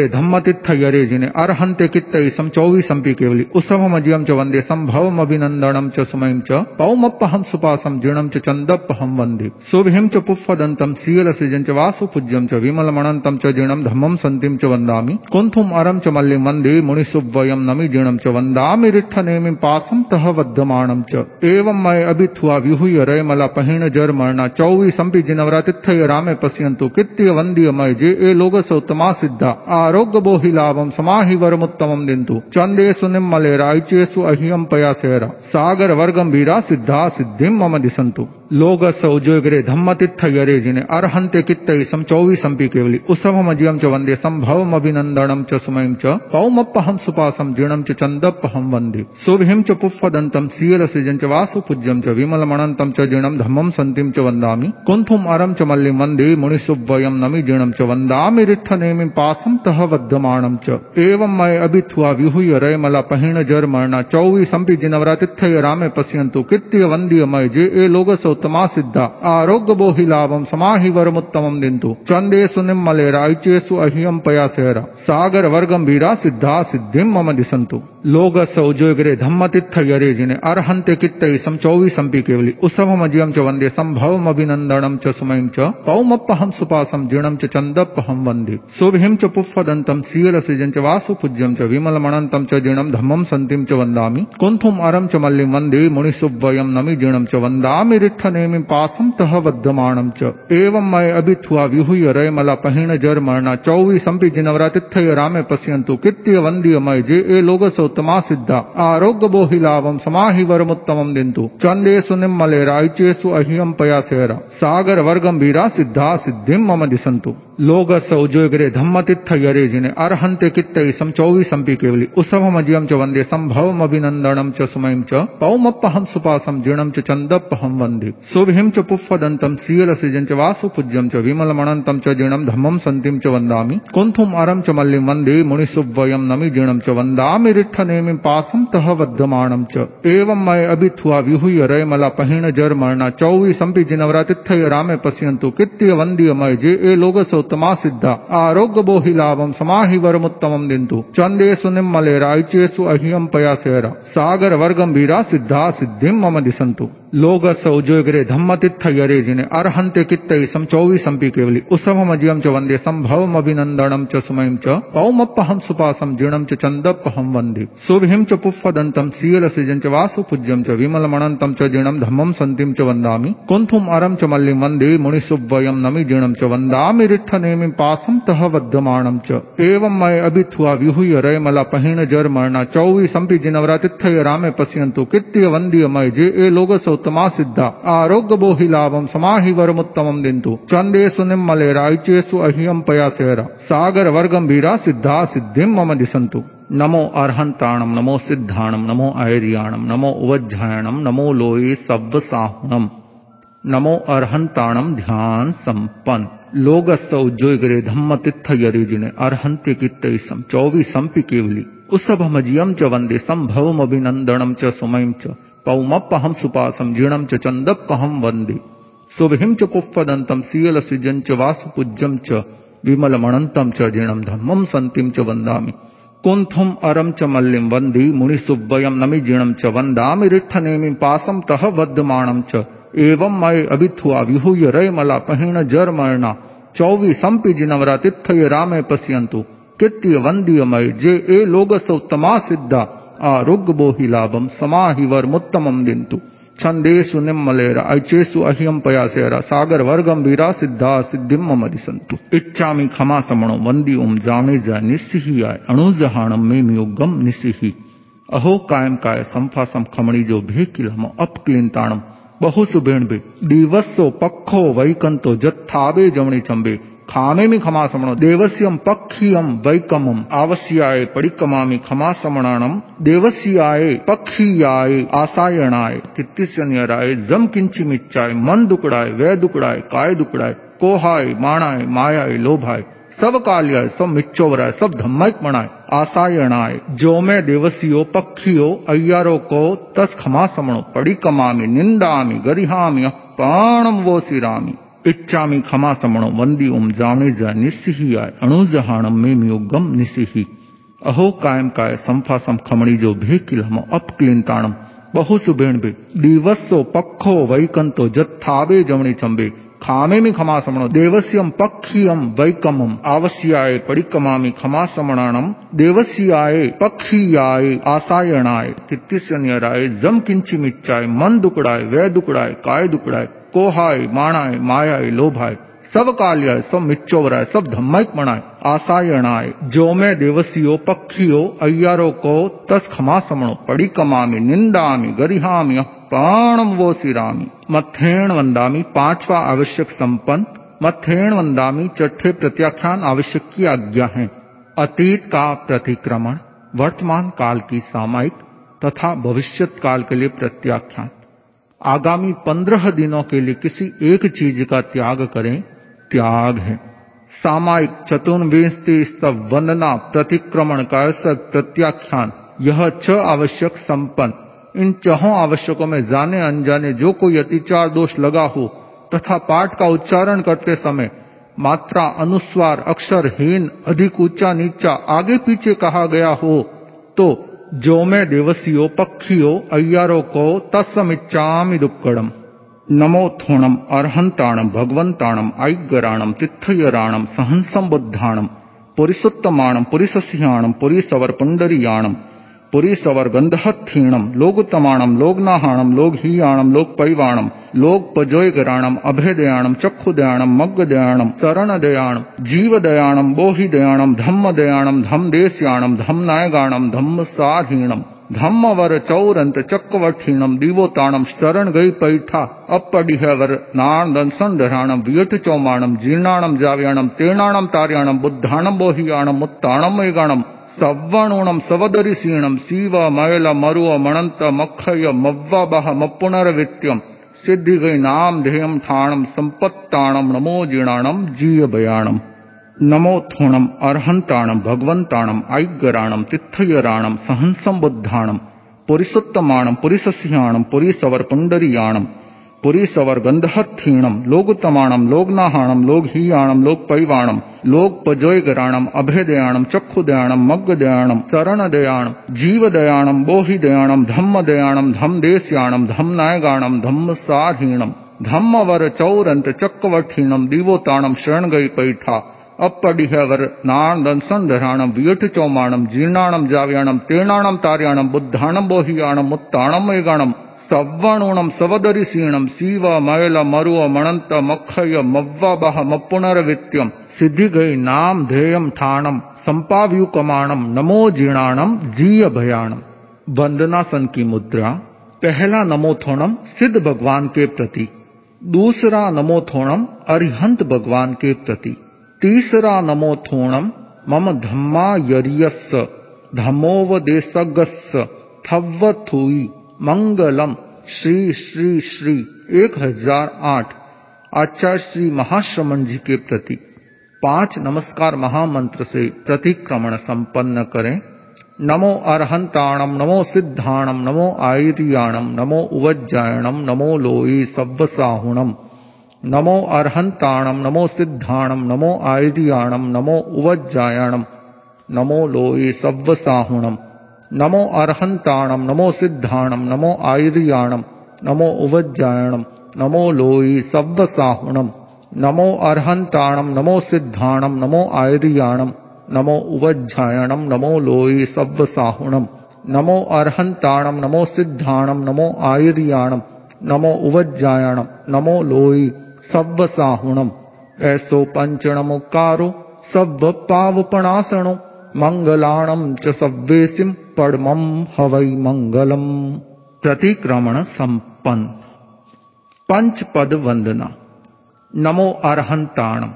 धम्मतित्थ यरे जिने अर्हन्ते कित्तै सम चौवीसंपि केवली। उसभमजियं च वंदे संभवम अभिनन्दनं च सुमयं च पौमप्पहं सुपासं जीर्णं च चन्दप्पहं वंदे। शुभिं च पुफ्फदन्तं सीयलसिजं च वासुपूज्यं च विमलमणन्तं च जीर्णं धम्मं सन्तिं च वन्दामि। कुन्थुम् अरं च मल्लिं वंदे मुनिसुव्वयं नमि जीर्णं च वन्दामि रिट्ठनेमिं पासं तह वद्यमाणं च। एवं मय अभिथुआ विहुय रयमला पहिण जर मरणा जिनवरा जिनवरातिथय रामे पश्यन्तु कित्य वन्द्य मय जे ए उत्तमा सिद्धा। आरोग्य बोहि लाभम समाहि वरमुत्तम दिंतु चंदे सुनिम मले रायचेसु अहियम पया सेरा सागर वर्गम वीरा सिद्धा सिद्धिम मम दिसंतु उजोगरे धम्मतित्थ यरे जिने अर्हन्ते कित्तै सम चौवीसंपि केवली। उसभमजियं च वंदे संभवम अभिनन्दनं च सुमयं च। पौमप्पहं सुपासं जीर्णं च चन्दप्पहं वंदे। शुभिं च पुफ्फदन्तं सीयलसिजं च वासुपूज्यं च विमलमणन्तं च जीर्णं धम्मं सन्तिं च वन्दामि। कुन्थुम् अरं च मल्लिं वंदे मुनिसुव्वयं नमि जीर्णं च वन्दामि रिट्ठनेमिं पासं तह वद्यमाणं च। मय अभिथुआ विहुय रयमला पहिण जर मरणा चौवीसंपि जिनवरातिथय रामे पश्यन्तु कित्य वन्द्य मय जे ए उत्तमा सिद्धा। आरोग्य बोहि लाभम समाहि वरम उत्तम दिंतु चंदेशु निम्मले रायचेसु अहियम पया सहरा सागर वर्गम वीरा सिद्धा, सिद्धि मम दिसंतु लोग सौजोग्रे धम्मतिथ यरे जिने। अर्हंते कित्तई सम चौवी संपी केवली। उसम मजियम च वंदे संभवम अभिनंदनम च सुमयम च। पौमपहम सुपासम जीर्णम च चंदपहम वंदे शुभिम च पुफदंतम सील सिजन च वासु पूज्यम च विमल मणंतम च जीर्णम धम्मम संतिम च वंदामि कुंथुम अरम च मल्लिम वंदे मुनिसुभ्वयम नमि जीर्णम च वंदामि रिठ नेमी पासम तह बद्धमाणम च। एवं मैं अभिथुआ विहुय रयमला पहीण जर मरणा चौवी संपि जिनवरा तिथय रामे पश्यंतु कृत्य वंद्य मय जे ए लोग सौतमा सिद्धा। आरोग्य बोहिलावम समाहि वरमुत्तमम दिंतु। चंदेशु निम्मले रायचेसु अहियम पया सेरा। सागर वर्गम वीरा सिद्धा सिद्धिम मम दिसंतु लोगस उजोगरे धम्मतित्थ यरे जिने अर्हन्ते कित्तै सम चौवीसंपि केवली। उसभमजियं च वंदे संभवम अभिनन्दनं च सुमयं च पौमप्पहं सुपासं जीर्णं च चन्दप्पहं वंदे। शुभिं च पुफ्फदन्तं सीयलसिजं च वासुपूज्यं च विमलमणन्तं च जीर्णं धम्मं सन्तिं च वन्दामि। कुन्थुम् अरं च मल्लिं वंदे मुनिसुव्वयं नमि जीर्णं च वन्दामि रिट्ठनेमिं पासं तह वद्यमाणं च। एवं मय अभिथुआ विहुय रयमला पहिण जर मरणा चौवीसंपि जिनवरातिथय रामे पश्यन्तु कित्य वन्द्य मय जे ए लोगस उत्तमा सिद्धा आरोग्य बोहि लाभम समाहि वरमुत्तम दिंतु चंदे सुनिमले रायचेसु अहियम पयासेरा सागर वर्गम वीरा सिद्धा सिद्धि मम दिसंतु लोग सौजोगरे धम्मतिथ यरे जिने अर्हंते कित्तई सम चौबीसंपी केवली उसम अजियम च वंदे संभव अभिनंदनम च सुमयम च पौमपहम सुपासम जीर्णम च चंदपहम वंदे शुभिम च पुफदंतम सील सिजन च वासु पूज्यम च विमलमणंतम च जीणम धम्मम संतिम च वंदा कुंथुम अरम च मल्लिम वंदे मुनिसुब्वयम नमि जीर्णम च वंदा रिठ नेमी पासम तह बद्धमाणम च। एवं मैं अभिथुआ विहूय रयमला पहीण जर मरणा। चौवी संपि जिनवरा तिथय रामे पश्यंतु कृत्य वंदीय मय जे ए लोग सौतमा सिद्धा। आरोग्य बोहि लाभम समाहि वरमुत्तमम दिंतु चंदेशु निम्मले रायचेसु अहियम पया सेरा सागर वर्गम वीरा सिद्धा सिद्धिम मम दिशंतु नमो अर्हंताणम नमो सिद्धाणम नमो ऐरियाणम नमो उवज्झायणम नमो लोई सब साहुनम नमो अरहंताणम ध्यान संपन्न लोगस उज्जोगरे धम्म तिथ यरिजिने अरहंत्य कित्तम चौबीस संपि केवली। उसभमजियम च वंदे संभवम अभिनंदनम च सुमयम च। पौमपहम सुपासम जीणम च वंदे शुभिम च पुफ्फदंतम सीयल सृजन च वासुपूज्यम च। विमल मणंतम च जीणम धम्मम संतिम च वंदामि कुंथुम अरम च मल्लिम वंदी मुनि सुब्बयम नमी जीणम च वंदामि रिठ नेमि पासम तह वद्यमाणम च। एवं मय अभिथुआ विहूय रय मला पहिण जर मरना चौवी संपि जिनवरा तिथय रामे पश्यंतु कित्य वंद्यमय जे ए लोग सौतमा सिद्धा आरोग्य बोहि लाभम समाहिवर मुत्तमम दिंतु छंदेशु निम्मलेर ऐचेसु अह्यम पयासेरा सागर वर्गम वीरा सिद्धा सिद्धिम मदिसंतु इच्छामि खमा समणो वंदी ओम जाने जा निस्सिही आय अणुजहाणम में नियोगम निस्सिही अहो कायम काय संफासम खमणी जो भे किलम अपक्लिंताणम बहु सुबेण बे दिवसो पक्खो वैकंतो जत्थाबे जमणी चंबे। खामेमि खमासमणो। देवस्यम पक्षियम वैकमम आवश्याय परिकमामि खमासमणानम देवस्याय पक्षियाय आसायणाय। तित्तिस्यन्यराय जम किंची मिच्चाय मन दुकड़ाय वै दुकड़ाय काय दुकड़ाय कोहाय, माणाय, मायाय, लोभाय। सब काल्याय सब मिच्चोवराय सब धम्मक मणाय, आसायणाय जो मैं देवसियो, पक्षियो, अय्यारो को तस खमा समणो, पड़ी कमामी, निंदामी, गरिहामी पाणम वो सिरामी। इच्छामि खमा समणो, वंदी ओम जाने जा निस्सिही आय अणुजहाणम में मियोगम निस्सिही। अहो कायम काय संफासम खमणी जो भे किलम अपक्लिंताणम बहु सुबेण बे दिवसो पक्खो वैकंतो, जत्थाबे जमणी चंबे। खामे में खमा समणो देवस्यम पक्षियम वैकमम, आवश्याय परिकमामि खमा समणानम देवस्याय पक्षियाय आसायणाय तित्तिस्यन्यराय जम किंची मिच्चाय मन दुकड़ाय वै दुकड़ाय काय दुकड़ाय कोहाय, माणाय, मायाय, लोभाय सब काल्याय सब मिच्चोवराय सब धम्मक मणाय आसायणाय, जो मैं देवसियो, पक्षियो, अय्यारो को तस खमा समणो पड़ी कमामी निंदामी गरिहामी प्राणम वो सिरामी मथेण वंदामी पांचवा आवश्यक संपन्न मथेण वंदामी चट्ठे प्रत्याख्यान आवश्यक की आज्ञा है। अतीत का प्रतिक्रमण, वर्तमान काल की सामायिक, तथा भविष्यत काल के लिए प्रत्याख्यान। आगामी पंद्रह दिनों के लिए किसी एक चीज़ का त्याग करें, त्याग है। सामायिक चतुर्विंशति स्तव वंदना, प्रतिक्रमण का प्रत्याख्यान, यह छ आवश्यक संपन्न इन चहों आवश्यकों में जाने, अनजाने जो कोई अतिचार दोष लगा हो, तथा पाठ का उच्चारण करते समय मात्रा, अनुस्वार अक्षरहीन अधिक ऊँचा, नीचा, आगे पीछे कहा गया हो तो जो मैं देवसियो, पक्षियो, अय्यारो को तत्समिच्छामि दुक्कड़म। नमो थोणम अर्हंताणम भगवंताणम ऐगराणम तिथयराणम सहंसम बुद्धाणम पुरिसुत्तमाणम, पुरिसस्याणम पुरीसवर पुंडरियाणम पुरीसवर गंधहत्थीणम लोगुतमाणम, लोगनाहाणम, लोगहीयाणम लोकपैवाणम लोकपजोयगराणम अभयदयाणम चक्षुदयाणम, मग्गदयाणम शरणदयाणम जीवदयाणम, बोहिदयाणम, धम्मदयाणम, धम्मदेश्याणम, धम्मनायगाणम, धम्मसाधीणम धम्मवर चौरंत चक्रवठीणम दिवोताणम शरण गई पैठा अपडिहवर नाणदन संधराणम वियठ चौमाणम जीर्णाणम, जाव्याणम तीर्णाणम तार्याणम, बुद्धाणम, बोहियाणम, मुत्ताणम मेगाणम ಸವ್ವಣುಣಂ ಸವದರಿಸೀಣಂ ಸೀವ ಮಯಲ ಮರುವ ಮಣಂತ ಮಕ್ಕಯ್ಯ ಮವ್ವಬಹ ಮಪ್ಪುನರವಿತ್ಯಂ ಸಿದ್ಧಿಗೈ ನಾಂ ಧ್ಯೇಯಂ ಠಾಣಂ ಸಂಪತ್ತಾಣಂ ನಮೋ ಜಿಣಾಣಂ ಜೀಯ ಬಯಾಣಂ ನಮೋ ಥೋಣಂ ಅರ್ಹಂತಾಣಂ ಭಗವಂತಾಣಂ ಐಗ್ಗರಾಣಂ ತಿಥಯರಾಣಂ ಸಹಂಸಂ ಬುದ್ಧಾಣಂ ಪುರಿಸುತ್ತಮಾಣಂ ಪುರಿಸಸ್ಯಾಣಂ ಪುರೀಸವರ್ पुरी सवरगंध क्षीणम लोगुतमाणम लोगनाहाणम लोगहीयाणम लोकपैवाणम लोकपजोयगराणम अभेदयाणम चक्षुदयाणम मग्गदयाणम शरणदयाणम जीवदयाणम बोहिदयाणम धम्मदयाणम धम्मदेशयाणम धम्मनायगाणम धम्मसाधीणम धम्मवर चौरंत चक्रवठीणम दीवोताणम शरण गई पैठा अपडिहवर नाणदन संधराणम वियठ चौमाणम जीर्णाणम जाव्याणम तीर्णाणम तार्याणम बुद्धाणम बोहियाणम उत्ताणम मेघाणम ಸವ್ವಣುಣಂ ಸವದರಿಸೀಣಂ ಸೀವ ಮಯಲ ಮರುವ ಮಣಂತ ಮಕ್ಕಯ್ಯ ಮವ್ವಬಹ ಮಪ್ಪುನರವಿತ್ಯಂ सिद्धिगई नाम ध्येयम ठाणम संपाव्यु कमाणम नमो जीणाणम जीय भयाणम वंदनासन की मुद्रा पहला नमोथोणम सिद्ध भगवान के प्रति दूसरा नमोथोणम अरिहंत भगवान के प्रति तीसरा नमोथोणम मम धम्मा यरियस्स धमोवदेशगस्स थव्वथुई मंगलम श्री श्री श्री 1008 आचार्य श्री महाश्रमण जी के प्रति पाँच नमस्कार महामंत्र से प्रतिक्रमण संपन्न करें। नमो अरहंताणम, नमो सिद्धाणम, नमो आयरियाणम, नमो उवज्जायणम, नमो लोई सव्वसाहुणम। नमो अर्हंताणम, नमो सिद्धाणम, नमो आयरियाणम, नमो उवज्जायणम, नमो लोये सव्वसाहुणम। नमो अर्हंताणम नमो सिद्धाणम नमो आयरियाणम नमो उवज्जायणम नमो लोये सव्वसाहुणम नमो अर्हंताणम नमो सिद्धाणम नमो आयरियाणम नमो उवज्जायणम नमो लोये सव्वसाहुणम नमो अर्हंताणम नमो सिद्धाणम नमो आयरियाणम नमो उवज्जायणम नमो लोई सब्ब साहुणम ऐसो पंचणमुकारो सब्ब पावपणासणो मंगलाणम च सव्वेसिम पड़मम हवई मंगलम। प्रतिक्रमण संपन्न पंच पद वंदना नमो अरहंताणम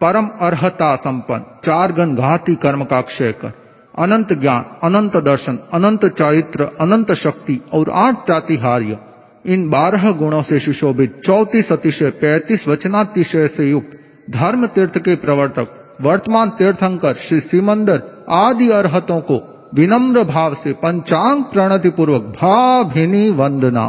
परम अर्हता संपन्न चार गण घाती कर्म का क्षय कर। अनंत ज्ञान, अनंत दर्शन, अनंत चरित्र, अनंत शक्ति और आठ प्रातिहार्य। इन बारह गुणों से सुशोभित चौतीस अतिशय पैंतीस वचनातिशय से युक्त धर्म तीर्थ के प्रवर्तक, वर्तमान तीर्थंकर श्री सिमंदर आदि अरहतों को विनम्र भाव से पंचांग प्रणति पूर्वक भाभिनी वंदना।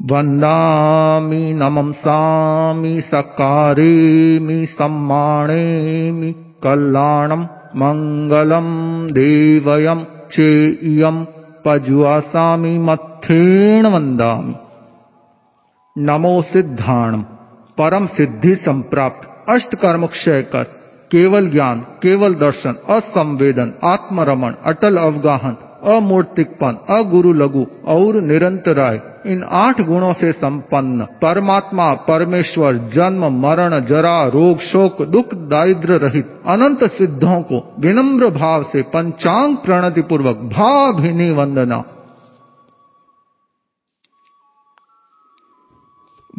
वन्दामि नमंसामि सकारेमि सम्माणेमि कल्याणम मंगलम देवयम चेयम पजुआसामी मत्थेण वंदामि नमो सिद्धाण परम सिद्धि संप्राप्त अष्ट कर्म क्षय कर केवल ज्ञान, केवल दर्शन, असंवेदन, आत्मरमण, अटल अवगाहन, अमूर्तिकपन अगुरु लघु और निरंतराय, इन आठ गुणों से संपन्न, परमात्मा, परमेश्वर, जन्म, मरण, जरा, रोग, शोक, दुख दारिद्र रहित, अनंत सिद्धों को विनम्र भाव से पंचांग प्रणति पूर्वक भाभिनी वंदना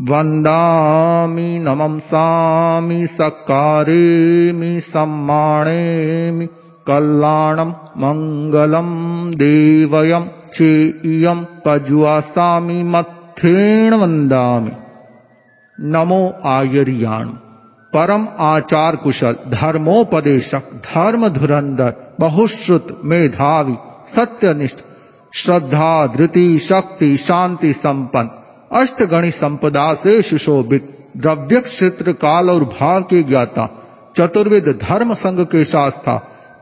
वन्दामि नमंसामि सकारेमि सम्माणेमि कल्याणम मंगलम देवयम चेयम पजुआसामी मत्थेण वंदामि नमो आयरियाण। परम आचार कुशल धर्मोपदेशक धर्म धुरंधर बहुश्रुत मेधावी सत्यनिष्ठ श्रद्धा धृति शक्ति शांति संपन्न अष्टगणी संपदा से सुशोभित, द्रव्य क्षेत्र, काल और भाव के ज्ञाता चतुर्विद धर्म संघ के शास्त्रा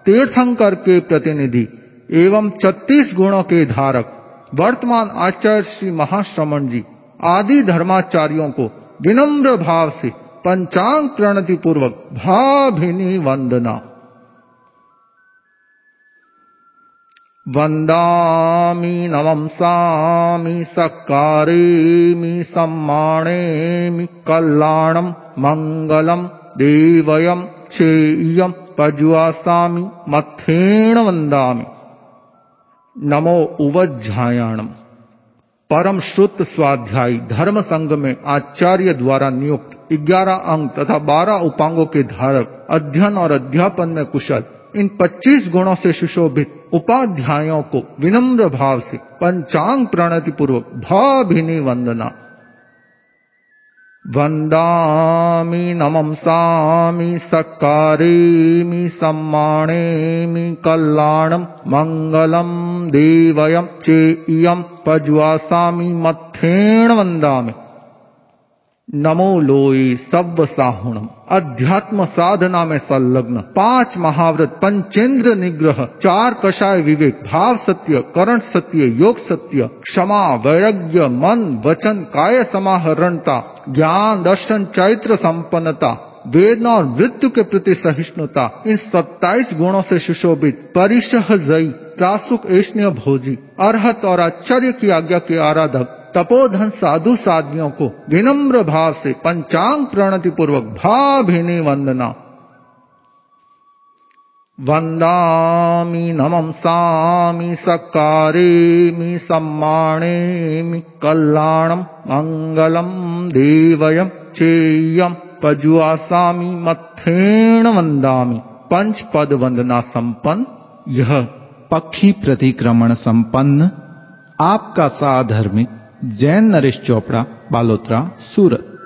तीर्थंकर के प्रतिनिधि, एवं छत्तीस गुणों के धारक, वर्तमान आचार्य श्री महाश्रमण जी, आदि धर्माचार्यों को विनम्र भाव से पंचांग प्रणति पूर्वक भाभिनी वंदना वन्दामि नमंसामि सकारेमि सम्माणेमि कल्याणम मंगलम देवयम चेयम पजुआसामि मथेण वंदामि नमो उवज्झायाणम परम श्रुत स्वाध्यायी धर्म संघ में आचार्य द्वारा नियुक्त ग्यारह अंग तथा बारह उपांगों के धारक अध्ययन और अध्यापन में कुशल इन पच्चीस गुणों से सुशोभित उपाध्यायों को विनम्र भाव से पंचांग प्रणति पूर्वक भाभिनी वंदना। वन्दामि नमंसामि सकारेमि सम्माणेमि कल्याणम् मङ्गलम् देवयम् चेयम् पज्वासामि मत्थेण वन्दामि। नमो लोई सब साहुणम अध्यात्म साधना में संलग्न। पाँच महाव्रत, पंचेंद्र निग्रह, चार कषाय विवेक, भाव सत्य, करण सत्य, योग सत्य, क्षमा, वैराग्य, मन, वचन, काय समाहरणता, ज्ञान, दर्शन, चैत्र संपन्नता, वेदना और मृत्यु के प्रति सहिष्णुता। इन सत्ताईस गुणों से सुशोभित परिशह जयी, प्रासुक ऐष्ण्य भोजी, अर्हत और आश्चर्य की आज्ञा के आराधक तपोधन साधु साधियों को विनम्र भाव से पंचांग प्रणति पूर्वक भाभिनी वंदना। वन्दामि नमंसामि सकारेमि सम्माणेमि कल्याणम मंगलम देवयम् चेयम पजुआसामि मथेण वन्दामि। पंच पद वंदना संपन्न। यह पक्षी प्रतिक्रमण संपन्न। आपका साधर्मिक जैन नरेश चोपड़ा बालोतरा सूरत।